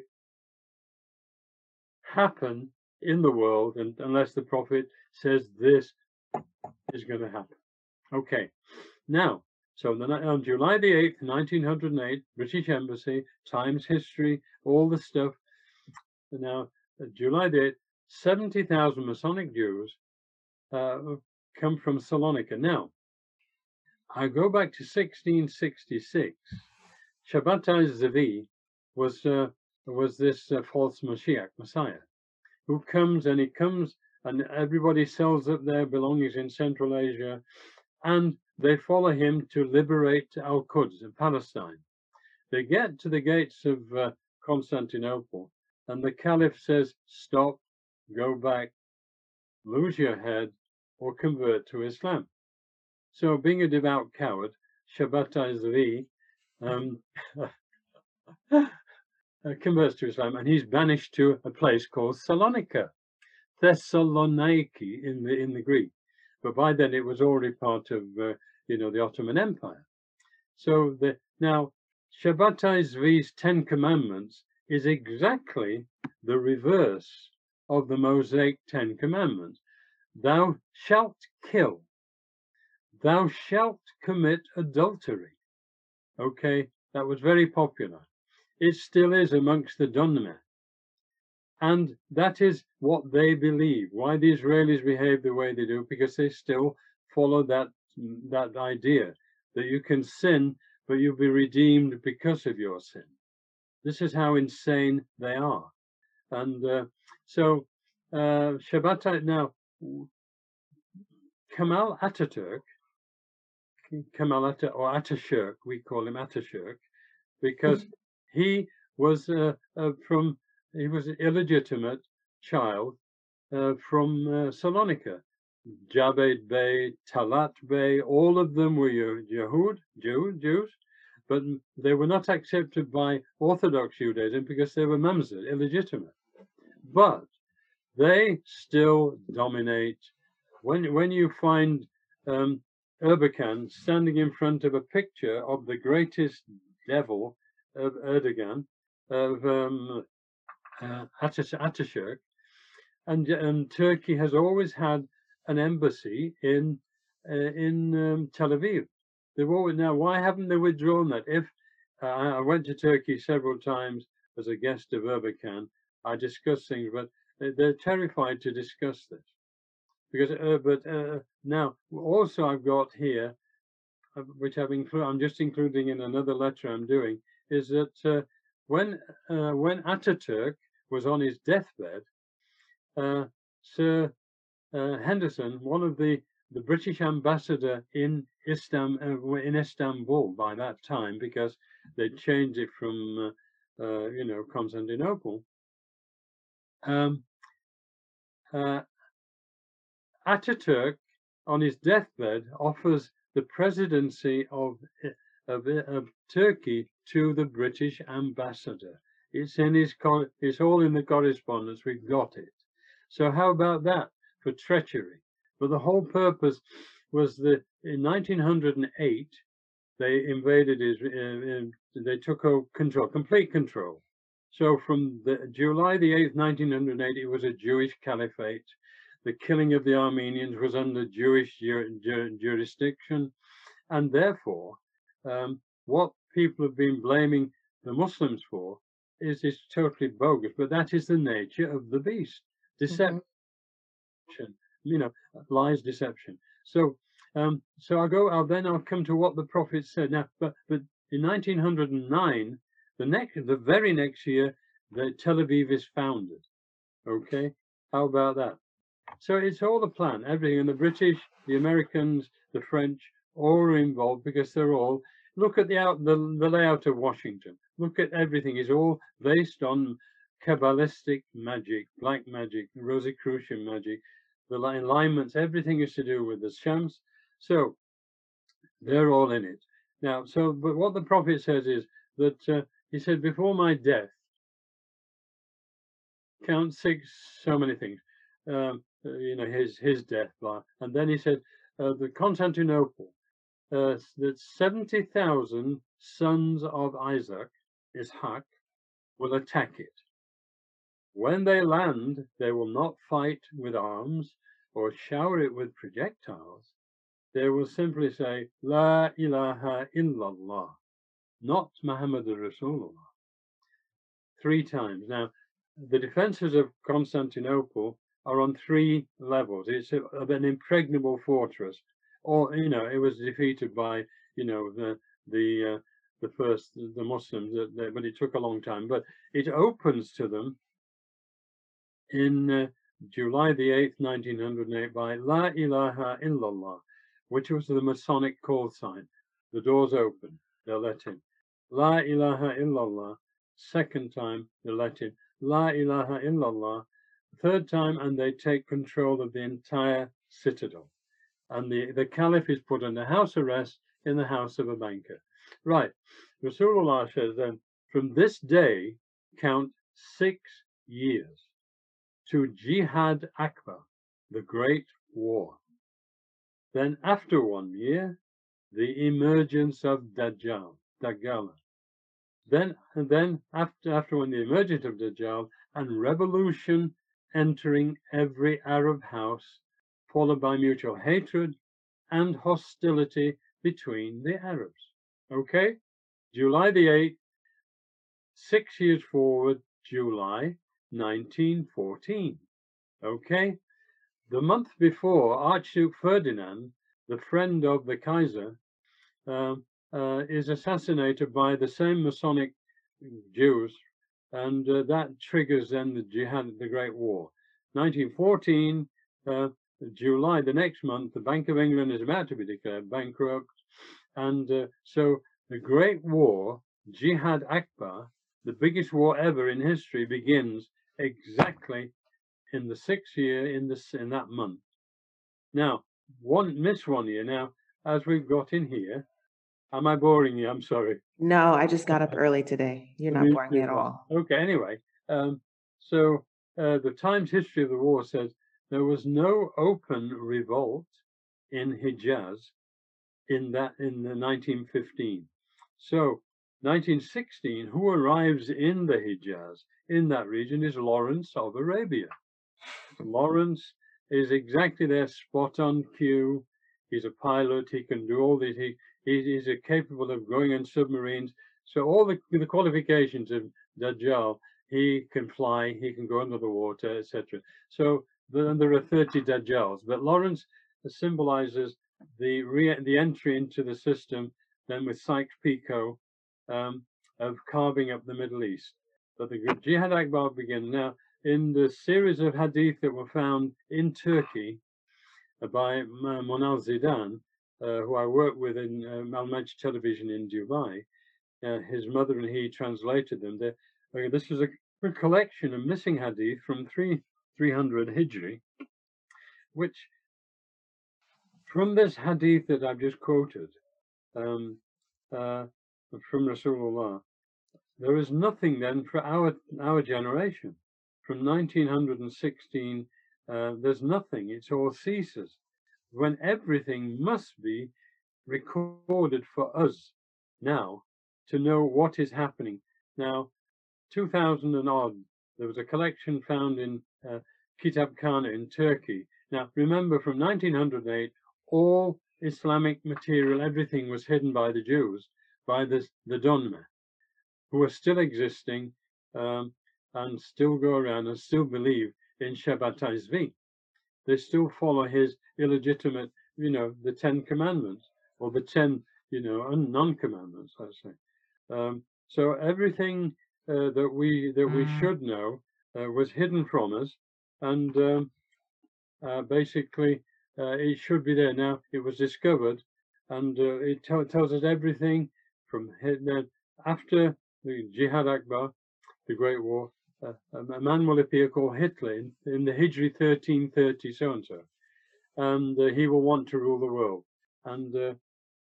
happen in the world and, unless the Prophet says this is going to happen. Okay, now so on July the 8th, 1908, British Embassy, Times History, all the stuff. Now, uh, July the 8th, 70,000 Masonic Jews uh, come from Salonika. Now, I go back to 1666. Shabbatai Zvi was uh, was this uh, false Mashiach, Messiah, who comes and he comes and everybody sells up their belongings in Central Asia and they follow him to liberate Al Quds in Palestine. They get to the gates of uh, Constantinople, and the Caliph says, Stop, go back, lose your head, or convert to Islam. So, being a devout coward, Shabbatai Zvi um, converts to Islam, and he's banished to a place called Salonika, Thessaloniki in the in the Greek but by then it was already part of uh, you know the Ottoman Empire. So the now Shabbatai Zvi's Ten Commandments is exactly the reverse of the Mosaic Ten Commandments. Thou shalt kill. Thou shalt commit adultery. Okay, that was very popular. It still is amongst the Dunmeh. And that is what they believe. Why the Israelis behave the way they do, because they still follow that, that idea that you can sin, but you'll be redeemed because of your sin. This is how insane they are. And uh, so uh, now, Kemal Ataturk, Kemal Atatürk, or Ataturk, we call him Ataturk, because he was uh, uh, from he was an illegitimate child uh, from uh, Salonika. Jabed Bey, Talat Bey, all of them were Yehud, Jew, Jews, but they were not accepted by Orthodox Judaism because they were mamzer, illegitimate. But they still dominate. When, when you find um, Erbakan standing in front of a picture of the greatest devil of Erdogan, of um, uh, Ataturk, and, and Turkey has always had an embassy in uh, in um, Tel Aviv. They've always now. Why haven't they withdrawn that? If uh, I went to Turkey several times as a guest of Erbakan, I discussed things, but they're terrified to discuss this because. Uh, but uh, now also I've got here, uh, which I've included. I'm just including in another letter I'm doing, is that uh, when when Ataturk was on his deathbed, uh, Sir uh, Henderson, one of the the British ambassador in Istanbul, uh, in Istanbul by that time, because they changed it from, uh, uh, you know, Constantinople. Um, Ataturk, on his deathbed, offers the presidency of, of, of Turkey to the British ambassador. It's in his, it's all in the correspondence. We've got it. So how about that for treachery? But the whole purpose was that in 1908 they invaded Israel. Uh, they took over control, complete control. So from the July the 8th, 1908, it was a Jewish caliphate. The killing of the Armenians was under Jewish jur jur jurisdiction. And therefore, um, what people have been blaming the Muslims for is, is totally bogus. But that is the nature of the beast. Deception. Mm -hmm you know, lies, deception. So, um, so I'll go. I'll then I'll come to what the prophet said. Now, but but in 1909, the next, the very next year, the Tel Aviv is founded. Okay, how about that? So it's all a plan. Everything, and the British, the Americans, the French, all are involved because they're all. Look at the out the, the layout of Washington. Look at everything. is all based on Kabbalistic magic, black magic, Rosicrucian magic, the alignments, everything is to do with the shams. So they're all in it. Now, so, but what the prophet says is that uh, he said, before my death, count six, so many things, um, you know, his, his death, and then he said, uh, the Constantinople, uh, that 70,000 sons of Isaac, Ishak, will attack it. When they land, they will not fight with arms or shower it with projectiles. They will simply say, La ilaha illallah, not Muhammad Rasulullah. Three times. Now, the defenses of Constantinople are on three levels. It's a, an impregnable fortress. Or, you know, it was defeated by, you know, the, the, uh, the first, the Muslims, but it took a long time. But it opens to them in uh, July the 8th, 1908 by La ilaha illallah, which was the Masonic call sign. The doors open, they're let in. La ilaha illallah, second time, they're let in. La ilaha illallah, third time, and they take control of the entire citadel. And the, the caliph is put under house arrest in the house of a banker. Right, Rasulullah says then, from this day, count six years to Jihad Akbar, the Great War. Then after one year, the emergence of Dajjal, Dajjal. Then, and then after, after when the emergence of Dajjal and revolution entering every Arab house, followed by mutual hatred and hostility between the Arabs. Okay, July the 8th, six years forward, July 1914. Okay? The month before, Archduke Ferdinand, the friend of the Kaiser, uh, uh, is assassinated by the same Masonic Jews, and uh, that triggers then the Jihad, the Great War. 1914, uh, July, the next month, the Bank of England is about to be declared bankrupt, and uh, so the Great War, Jihad Akbar, the biggest war ever in history, begins exactly in the sixth year in this in that month. Now, one miss one year. Now, as we've got in here, am I boring you? I'm sorry. No, I just got up early today. You're not boring me at all. Okay, anyway. Um, so uh, the Times history of the war says there was no open revolt in Hijaz in that in the 1915. So 1916, who arrives in the Hijaz, in that region, is Lawrence of Arabia. Lawrence is exactly there, spot on cue. He's a pilot, he can do all this, he, he's capable of going in submarines. So all the, the qualifications of Dajjal, he can fly, he can go under the water, etc. So the, there are 30 Dajjals, but Lawrence symbolizes the, re, the entry into the system, then with Sykes Picot um, of carving up the Middle East. But the Jihad Akbar begins now. in the series of hadith that were found in Turkey by Monal Zidan, uh, who I worked with in uh, Al Television in Dubai, uh, his mother and he translated them. Uh, this was a, a, collection of missing hadith from three, 300 Hijri, which from this hadith that I've just quoted, um, uh, from Rasulullah, there is nothing then for our our generation. From 1916, uh, there's nothing. It all ceases. When everything must be recorded for us now to know what is happening. Now, 2000 and odd, there was a collection found in uh, Kitab Khana in Turkey. Now, remember from 1908, all Islamic material, everything was hidden by the Jews, by the, the Donme who are still existing um, and still go around and still believe in Shabbat Zvi. They still follow his illegitimate, you know, the Ten Commandments or the Ten, you know, non-commandments, let's say. Um, so everything uh, that we that we mm. should know uh, was hidden from us, and um, uh, basically uh, it should be there now. It was discovered, and uh, it tells us everything from after the Jihad Akbar, the Great War, uh, a man will appear called Hitler in, in the Hijri 1330 so and so, and uh, he will want to rule the world, and uh,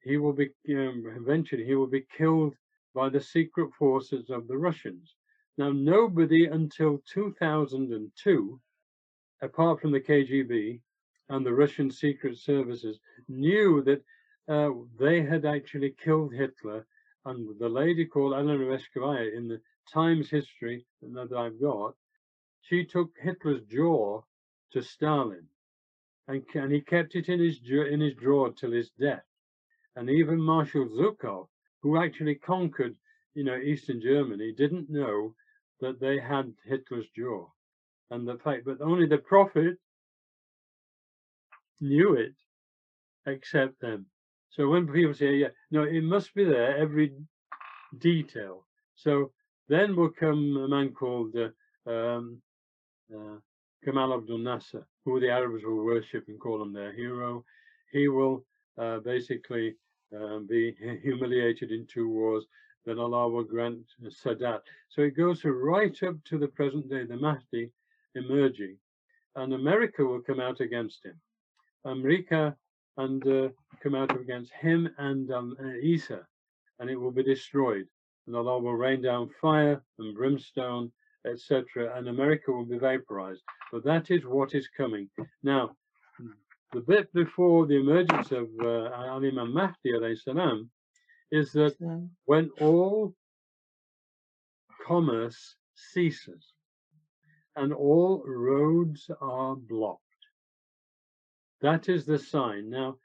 he will be um, eventually he will be killed by the secret forces of the Russians. Now, nobody until 2002, apart from the KGB and the Russian secret services, knew that uh, they had actually killed Hitler and the lady called Eleanor Eshkovaya in the Times history that I've got, she took Hitler's jaw to Stalin, and, and he kept it in his in his drawer till his death. And even Marshal Zhukov, who actually conquered, you know, Eastern Germany, didn't know that they had Hitler's jaw, and the fact, but only the prophet knew it, except them. So when people say, yeah, no, it must be there, every detail. So then will come a man called uh, um, uh, Kamal Abdul Nasser, who the Arabs will worship and call him their hero. He will uh, basically um, be humiliated in two wars, then Allah will grant Sadat. So it goes right up to the present day, the Mahdi emerging, and America will come out against him. America and uh, come out against him and um, uh, Isa, and it will be destroyed. And Allah will rain down fire and brimstone, etc., and America will be vaporized. But that is what is coming. Now, the bit before the emergence of uh, Imam Mahdi salam, is that when all commerce ceases and all roads are blocked, that is the sign. Now,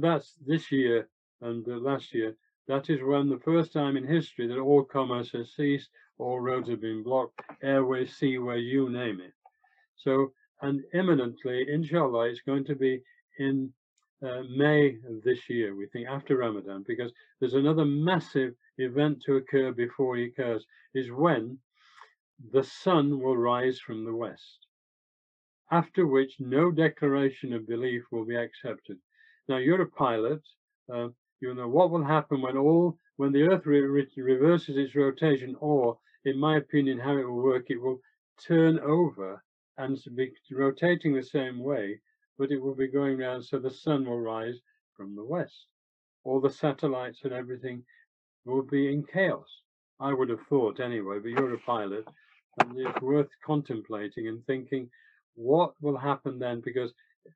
that's this year and last year. That is when the first time in history that all commerce has ceased, all roads have been blocked, airway, seaway, you name it. So, and imminently, inshallah, it's going to be in uh, May of this year, we think, after Ramadan, because there's another massive event to occur before it occurs, is when the sun will rise from the west after which no declaration of belief will be accepted. Now you're a pilot, uh, you know what will happen when all when the Earth re re reverses its rotation, or in my opinion, how it will work, it will turn over and be rotating the same way, but it will be going round so the sun will rise from the west. All the satellites and everything will be in chaos. I would have thought anyway, but you're a pilot, and it's worth contemplating and thinking what will happen then? Because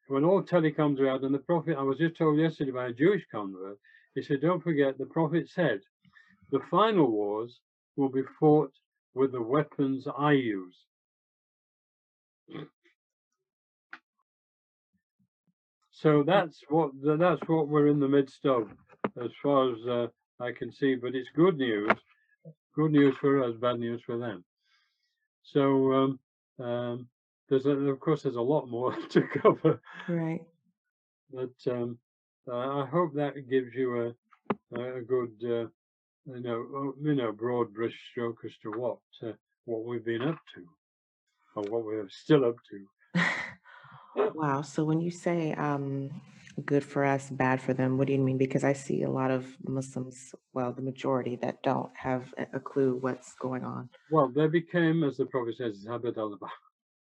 when all telecoms are out, and the Prophet, I was just told yesterday by a Jewish convert, he said, don't forget, the Prophet said, the final wars will be fought with the weapons I use. So that's what that's what we're in the midst of, as far as uh, I can see. But it's good news, good news for us, bad news for them. So um, um, there's a, of course there's a lot more to cover. Right. But um, uh, I hope that gives you a a good uh, you know you know broad brush stroke as to what uh, what we've been up to. Of what we're still up to. Wow. So when you say um, good for us, bad for them, what do you mean? Because I see a lot of Muslims, well, the majority that don't have a clue what's going on. Well, they became, as the Prophet says,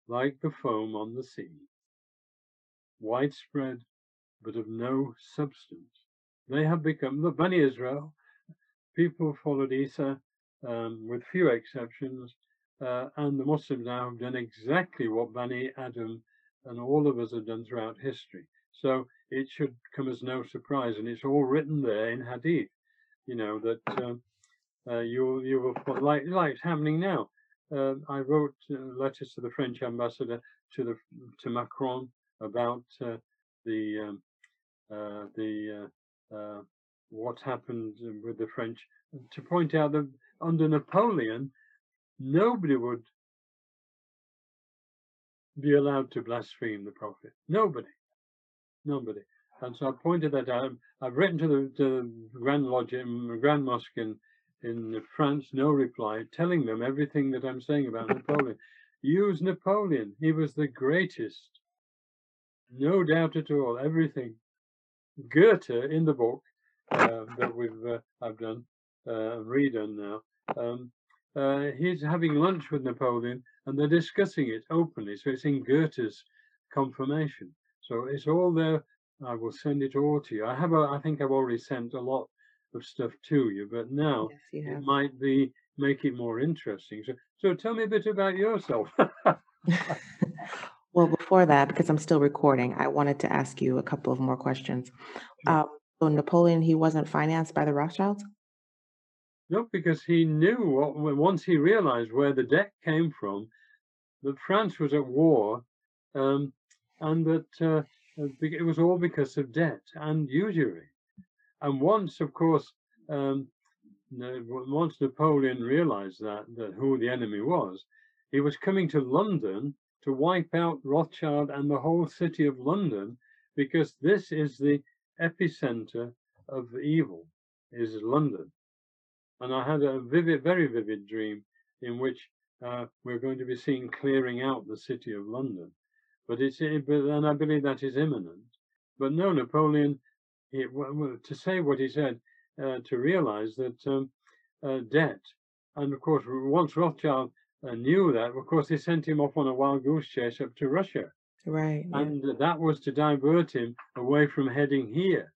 like the foam on the sea, widespread but of no substance. They have become the Bani Israel. People followed Isa, um, with few exceptions, uh, and the Muslims now have done exactly what Bani Adam and all of us have done throughout history. So it should come as no surprise, and it's all written there in Hadith. You know that um, uh, you you will like like it's happening now. Uh, I wrote uh, letters to the French ambassador to the to Macron about uh, the um, uh, the what happened with the French to point out that under Napoleon, nobody would be allowed to blaspheme the Prophet. Nobody, nobody. And so I pointed that out. I've written to the, to the Grand Lodge, Grand Mosque in, in France, no reply, telling them everything that I'm saying about Napoleon. Use Napoleon. He was the greatest. No doubt at all. Everything. Goethe in the book uh, that we've uh, I've done uh, redone now. Um, uh, he's having lunch with Napoleon, and they're discussing it openly. So it's in Goethe's confirmation. So it's all there. I will send it all to you. I have. A, I think I've already sent a lot of stuff to you, but now Yes, you it might be make it more interesting. So, so tell me a bit about yourself. Well, before that, because I'm still recording, I wanted to ask you a couple of more questions. Sure. Um, so Napoleon, he wasn't financed by the Rothschilds? No, because he knew what, once he realized where the debt came from, that France was at war, um, and that uh, uh, it was all because of debt and usury. And once, of course, um, once Napoleon realized that, that who the enemy was, he was coming to London to wipe out Rothschild and the whole city of London, because this is the epicenter of evil, is London and I had a vivid, very vivid dream in which uh, we're going to be seeing clearing out the city of London. But it's, it, but, and I believe that is imminent. But no, Napoleon, he, w- w- to say what he said, uh, to realize that um, uh, debt, and of course, once Rothschild uh, knew that, of course, they sent him off on a wild goose chase up to Russia. Right. Yeah. And that was to divert him away from heading here.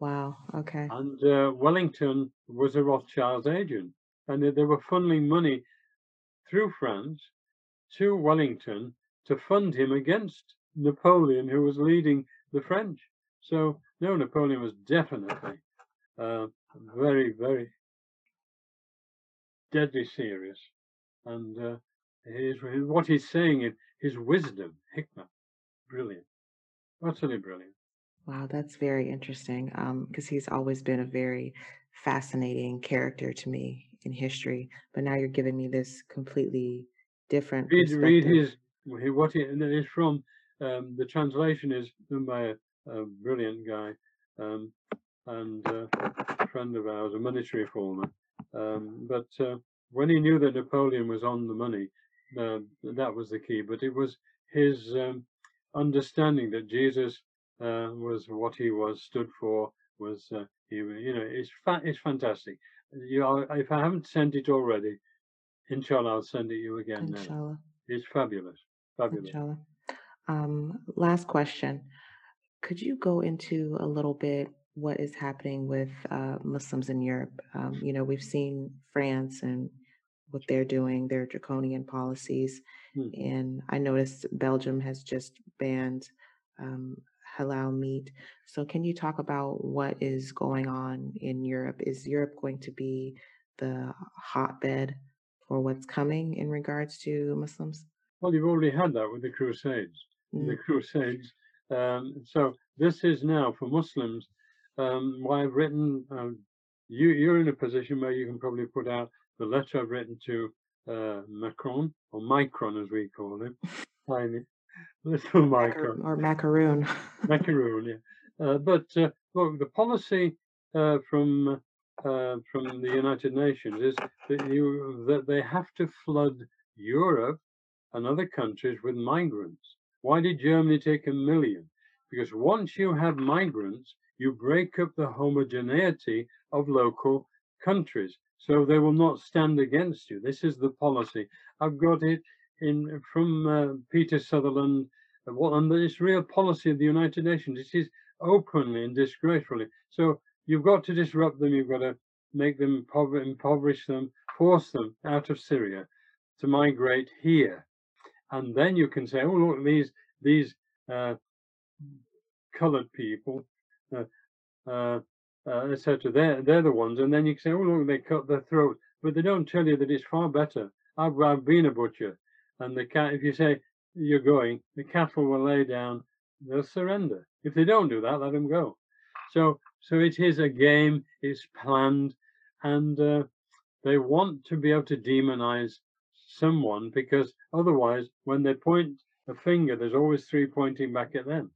Wow. Okay. And uh, Wellington was a Rothschild's agent, and they they were funneling money through France to Wellington to fund him against Napoleon, who was leading the French. So, no, Napoleon was definitely uh, very, very deadly serious. And uh, his, what he's saying, in his wisdom, hikmah, brilliant, utterly brilliant. Wow, that's very interesting. Um, because he's always been a very fascinating character to me in history. But now you're giving me this completely different read read his what he and it is from um, the translation is done by a, a brilliant guy um, and uh, a friend of ours, a monetary reformer. Um, but uh, when he knew that Napoleon was on the money, uh, that was the key. But it was his um, understanding that Jesus uh, was what he was stood for. Was uh, he? You know, it's fa- it's fantastic. You know, if I haven't sent it already, inshallah, I'll send it you again now. Inshallah. It's fabulous, fabulous. Inshallah. Um, last question. Could you go into a little bit what is happening with uh, Muslims in Europe? Um, you know, we've seen France and what they're doing, their draconian policies. Hmm. And I noticed Belgium has just banned um, halal meat. So, can you talk about what is going on in Europe? Is Europe going to be the hotbed for what's coming in regards to Muslims? Well, you've already had that with the Crusades. The Mm, Crusades. Um, so this is now for Muslims. Um, why I've written. Um, you you're in a position where you can probably put out the letter I've written to uh, Macron or Micron as we call him, little macar- or macaroon. macaroon, yeah. Uh, but uh, look, the policy uh, from uh, from the United Nations is that you that they have to flood Europe and other countries with migrants. Why did Germany take a million? Because once you have migrants, you break up the homogeneity of local countries. So they will not stand against you. This is the policy. I've got it in from uh, Peter Sutherland, what and it's real policy of the United Nations. It is openly and disgracefully. So you've got to disrupt them. You've got to make them impoverish them, force them out of Syria to migrate here, and then you can say, oh look, these these uh, coloured people, uh, uh, uh, etc. They're they're the ones, and then you can say, oh look, they cut their throat, but they don't tell you that it's far better. I've I've been a butcher, and the cat. If you say you're going, the cattle will lay down, they'll surrender. If they don't do that, let them go. So so it is a game. It's planned, and uh, they want to be able to demonize someone because otherwise, when they point a finger, there's always three pointing back at them.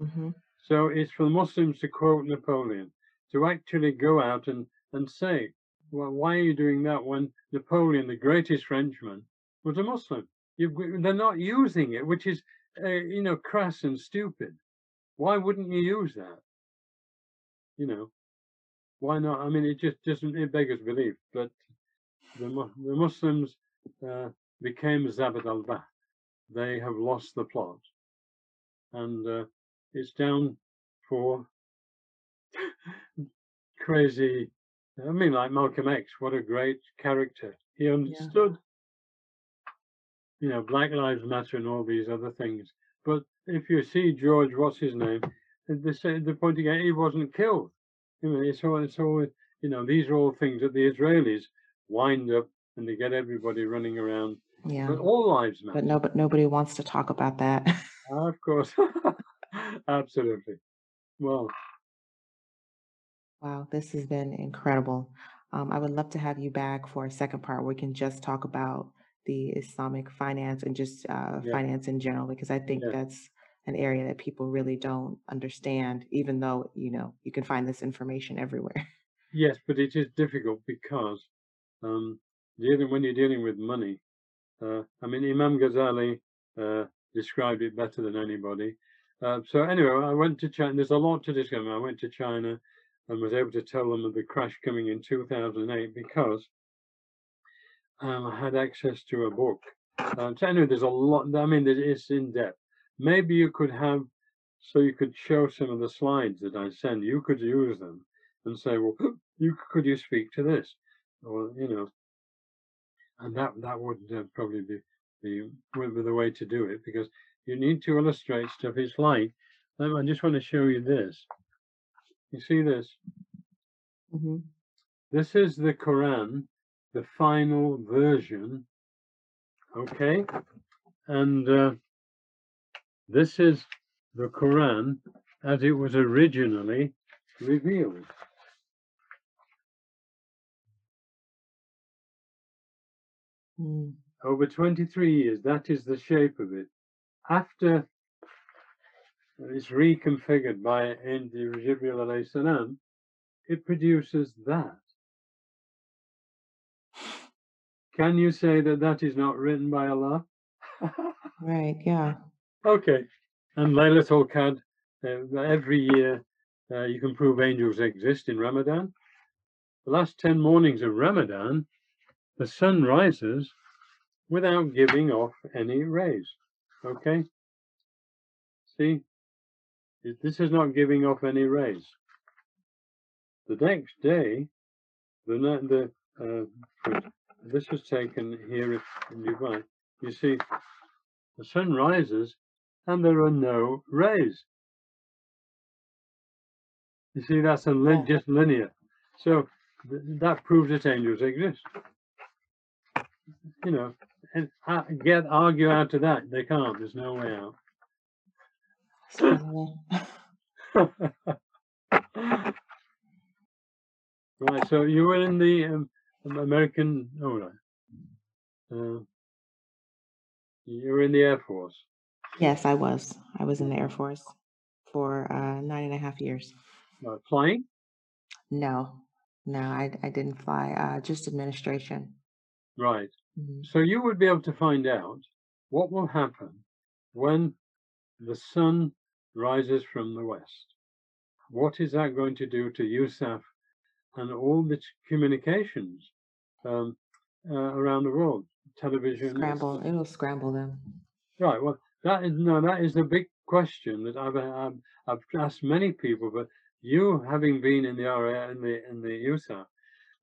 Mm-hmm. So it's for the Muslims to quote Napoleon, to actually go out and, and say, well, why are you doing that when Napoleon, the greatest Frenchman, was a Muslim? You, they're not using it, which is, uh, you know, crass and stupid. Why wouldn't you use that? You know, why not? I mean, it just doesn't, it beggars belief. But the, the Muslims uh, became Zabad al-Bath. They have lost the plot. And uh, it's down for crazy. I mean, like Malcolm X, what a great character. He understood. You know, Black Lives Matter and all these other things. But if you see George, what's his name, they say they're pointing out he wasn't killed. You know, it's all, it's all, you know, these are all things that the Israelis wind up and they get everybody running around. Yeah. But all lives matter. But no, but nobody wants to talk about that. of course. Absolutely. Well. Wow, this has been incredible. Um, I would love to have you back for a second part where we can just talk about the Islamic finance and just uh, Yeah. finance in general, because I think Yeah. that's an area that people really don't understand, even though, you know, you can find this information everywhere. Yes, but it is difficult because um, dealing when you're dealing with money. Uh, I mean, Imam Ghazali uh, described it better than anybody. Uh, so anyway, I went to China. There's a lot to discover. I went to China and was able to tell them of the crash coming in 2008 because um, I had access to a book. Um, so anyway, there's a lot. I mean, it's in depth. Maybe you could have, so you could show some of the slides that I send. You could use them and say, well, you could you speak to this, or you know, and that that would uh, probably be the would be the way to do it because you need to illustrate stuff. It's like I just want to show you this. You see this? hmm This is the Quran, the final version. Okay, and uh, this is the Quran as it was originally revealed. Mm. Over 23 years, that is the shape of it. After it's reconfigured by Indi Jibril it produces that. Can you say that that is not written by Allah? Right, yeah. Okay. And Laylatul Qadr, uh, every year uh, you can prove angels exist in Ramadan. The last 10 mornings of Ramadan, the sun rises without giving off any rays. Okay? See? This is not giving off any rays. The next day, the, the uh. This was taken here in Dubai. You see, the sun rises and there are no rays. You see, that's a lin- Yeah. just linear. So th- that proves that angels exist. You know, and uh, get argue out of that. They can't. There's no way out. Right. So you were in the um, American. Oh, no. Uh, you were in the Air Force. Yes, I was. I was in the Air Force for uh, nine and a half years. Uh, flying. No, no, I, I didn't fly. Uh, just administration. Right. Mhm. So you would be able to find out what will happen when the sun rises from the west? What is that going to do to USAF and all the communications um, uh, around the world? Television. Scramble. It'll scramble them. Right. Well, that is no. That is the big question that I've I've, I've asked many people, but you, having been in the RA in the in the USAF,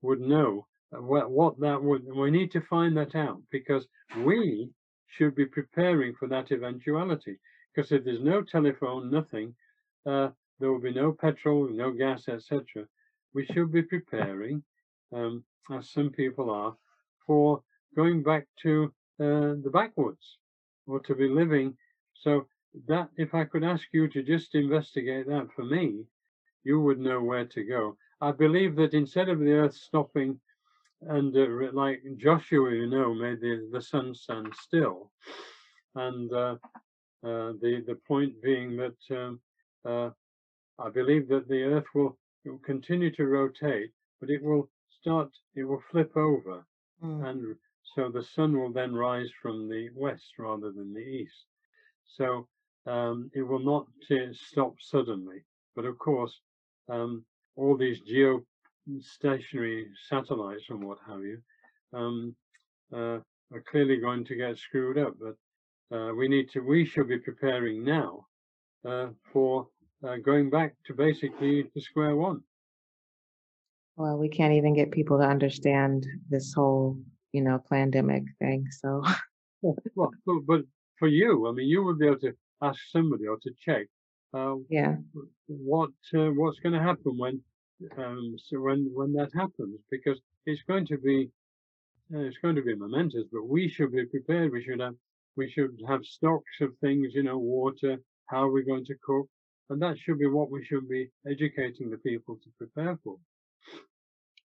would know what, what that would. We need to find that out because we should be preparing for that eventuality. Because if there's no telephone, nothing, uh, there will be no petrol, no gas, etc. We should be preparing, um, as some people are, for going back to uh, the backwoods or to be living. So that, if I could ask you to just investigate that for me, you would know where to go. I believe that instead of the earth stopping and uh, like Joshua, you know, made the, the sun stand still. And uh, uh, the, the point being that um, uh, I believe that the earth will, will continue to rotate, but it will start, it will flip over. Mm. And so the sun will then rise from the west rather than the east. So um, it will not uh, stop suddenly. But of course, um, all these geostationary satellites and what have you um, uh, are clearly going to get screwed up. But uh, we need to, we should be preparing now uh, for uh, going back to basically to square one. Well, we can't even get people to understand this whole, you know, pandemic thing. So, well, but, but for you, I mean, you would be able to ask somebody or to check uh, yeah. what uh, what's going to happen when um, so when when that happens because it's going to be uh, it's going to be momentous but we should be prepared. We should have we should have stocks of things you know water how are we going to cook? And that should be what we should be educating the people to prepare for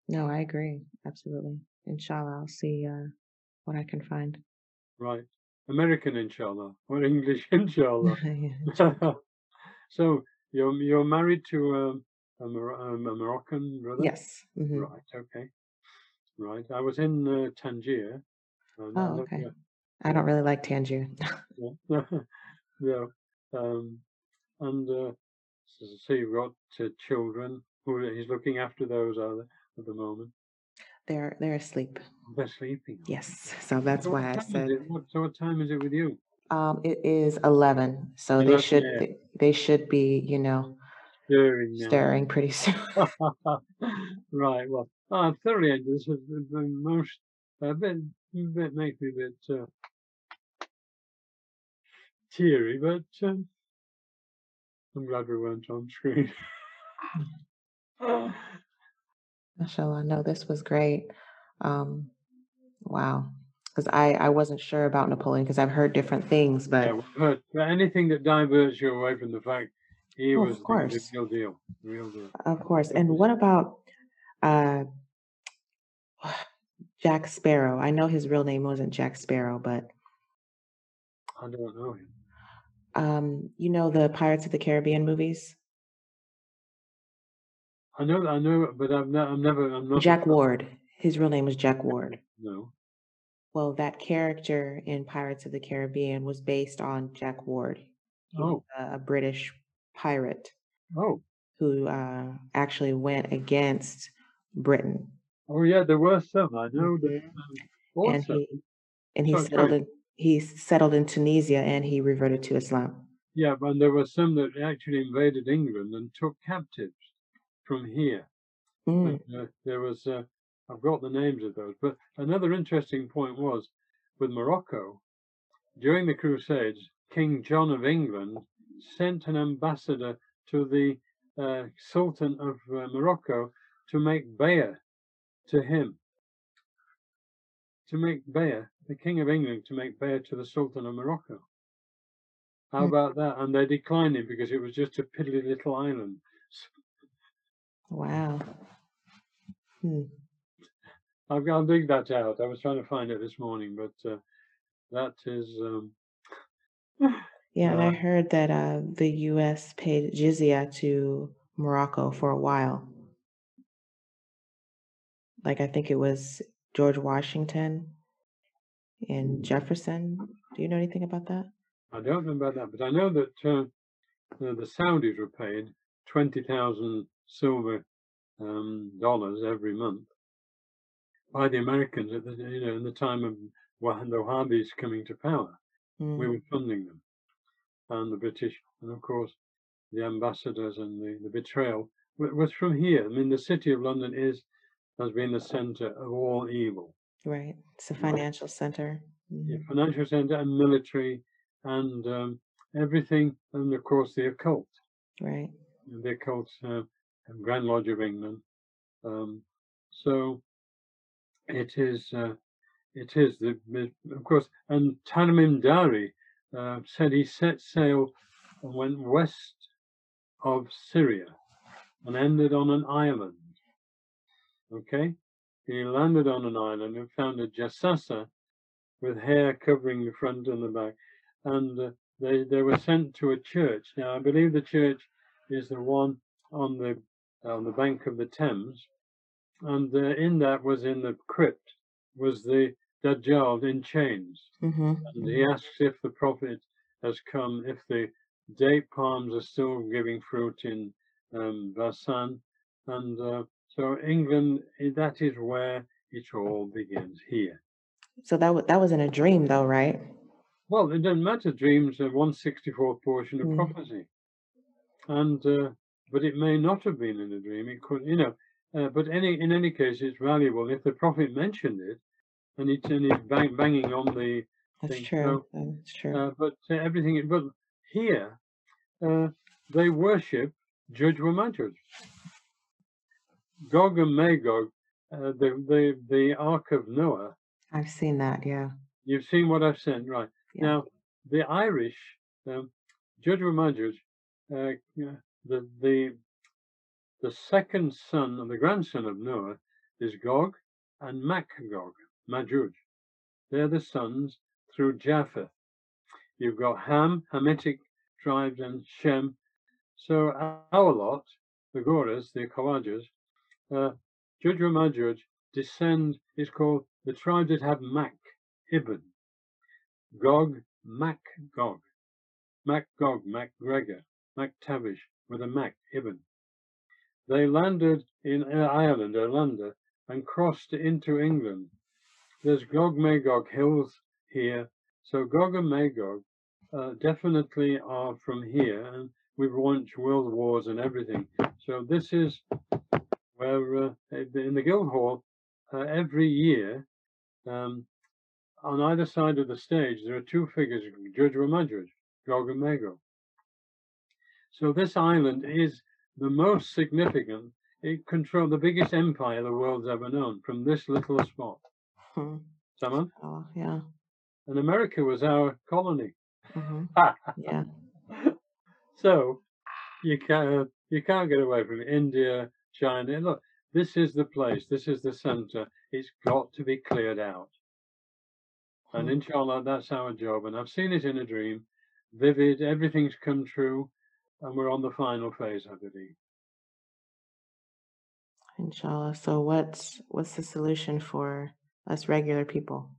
no i agree absolutely inshallah i'll see uh, what i can find right american inshallah or english inshallah So you're you're married to um, a, a, a Moroccan brother? Yes. Mm-hmm. Right. Okay. Right. I was in uh, Tangier. oh, okay. I don't really like Tangier. yeah. yeah. Um, and uh, so, so you've got uh, children. Who he's looking after those are at the moment? They're they're asleep. They're sleeping. Yes. So that's so why I said. What, so what time is it with you? Um, it is eleven, so they should, they should be, you know, Stirring stirring pretty soon. Right, well, I thoroughly enjoyed this. has been most, a bit, bit makes me a bit uh, teary, but um, I'm glad we weren't on screen. Mashallah, no, this was great. Um, wow because I, I wasn't sure about Napoleon because I've heard different things, but Yeah, we've heard but anything that diverts you away from the fact he Oh, was of the, the course, real deal, real deal. of course. And what about uh, Jack Sparrow? I know his real name wasn't Jack Sparrow, but I don't know him. um, you know the Pirates of the Caribbean movies? I know, I know, but I've ne- I'm never, I'm not. Jack Ward. His real name was Jack Ward. No. Well, that character in Pirates of the Caribbean was based on Jack Ward. He Oh, a, a British pirate oh, who uh, actually went against Britain, oh, yeah. There were some. I know that. Um, and he and he sorry, settled sorry. in he settled in Tunisia, and he reverted to Islam. Yeah, but there were some that actually invaded England and took captives from here. Mm, And, uh, there was, uh, I've got the names of those. But another interesting point was with Morocco during the Crusades, King John of England sent an ambassador to the uh, Sultan of uh, Morocco to make bayah to him, to make bayah, the King of England to make bayah to the Sultan of Morocco. How mm. about that? And they declined it because it was just a piddly little island. Wow. Hmm. I've got to dig that out. I was trying to find it this morning, but uh, that is um, Yeah, and I uh, heard that uh, the U.S. paid jizya to Morocco for a while. Like I think it was George Washington and Jefferson. Do you know anything about that? I don't know about that, but I know that uh, the, the Saudis were paid 20,000 silver um, dollars every month by the Americans at the, you know, in the time of the Wahhabis coming to power. Mm, We were funding them and the British, and of course the ambassadors and the, the betrayal wa- was from here. I mean, the city of London is has been the centre of all evil. right. It's a financial center. Yeah, Mhm. financial centre and military and um, everything, and of course the occult. Right. the occult uh, Grand Lodge of England. Um, so it is, uh, it is the, of course, and Tamim Dari uh, said he set sail and went west of Syria and ended on an island. Okay, he landed on an island and found a jassasa with hair covering the front and the back, and uh, they they were sent to a church. Now I believe the church is the one on the on the bank of the Thames, and uh, in that was in the crypt was the Dajjal in chains, Mm-hmm. and he asks if the prophet has come, if the date palms are still giving fruit in um, Basan, and uh, so England that is where it all begins here. So that was that was in a dream, though, right? Well, it doesn't matter. Dreams are one sixty fourth portion of Mm. prophecy, and uh, but it may not have been in a dream. It could, you know. Uh, but any in any case, it's valuable if the prophet mentioned it, and it's and it's bang, banging on the That's thing. true. So, That's true. uh, but uh, everything. But here, uh, they worship Yajuj wa Majuj. Gog and Magog, uh, the the the Ark of Noah. I've seen that. Yeah. You've seen what I've sent, right? Yeah. Now, the Irish, um, Yajuj Majuj, yeah, the the second son and the grandson of Noah is Gog and Magog, Majuj. They're the sons through Japheth. You've got Ham, Hamitic tribes, and Shem. So our lot, the Goras, the Kawajas, uh, Yajuj Majuj descend is called the tribes that have Mac, Ibn. Gog, Mac, Gog, Mac, Gog, Mac, Gregor, Mac, Tavish, with a Mac, Ibn. They landed in Ireland, Irlanda, and crossed into England. There's Gog Magog hills here, so Gog and Magog uh, definitely are from here, and we've launched world wars and everything. So this is where uh, in the Guildhall uh, every year um, on either side of the stage, there are two figures, Yajuj wa Majuj, Gog and Magog. So this island is the most significant. It controlled the biggest empire the world's ever known from this little spot. Hmm. Someone? Oh, yeah. And America was our colony. hmm Yeah. so you can't you can't get away from it. India, China. Look, this is the place. This is the center. It's got to be cleared out. And Hmm. inshallah, that's our job. And I've seen it in a dream, vivid, everything's come true, and we're on the final phase, I believe. Inshallah. So what's what's the solution for us regular people?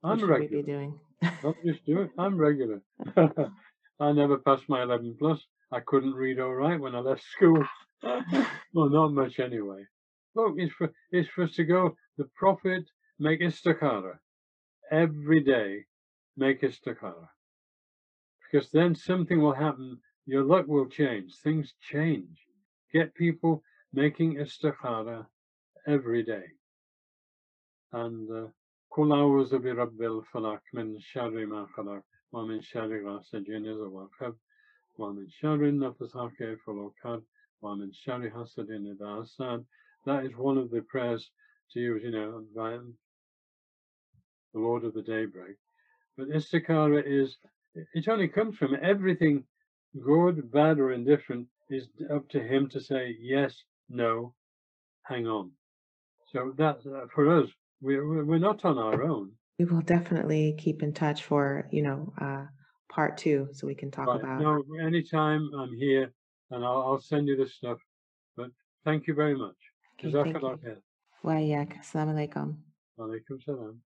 What I'm should we regular. be doing? Don't just do it. I'm regular. I never passed my 11 plus. I couldn't read or write when I left school. Ah. well, not much anyway. Look, it's for it's for us to go. The Prophet make istikhara every day. Make istikhara because then something will happen Your luck will change. Things change. Get people making istikhara every day. And uh, قل أعوذ برب الفلق من شر ما خلق ومن شر غاسق إذا وقب ومن شر النفثات في العقد ومن شر حسد إذا حسد. That is one of the prayers to use, you know, by the Lord of the Daybreak. But istikhara is, it only comes from everything good, bad, or indifferent is up to him to say yes, no, hang on. So that uh, for us, we're we're not on our own. We will definitely keep in touch for, you know, uh, part two so we can talk Right. about No, anytime I'm here, and I'll, I'll send you the stuff. But thank you very much. Okay, Jazakallah khair. Wa yak. Assalamu alaikum. Alaikum salam.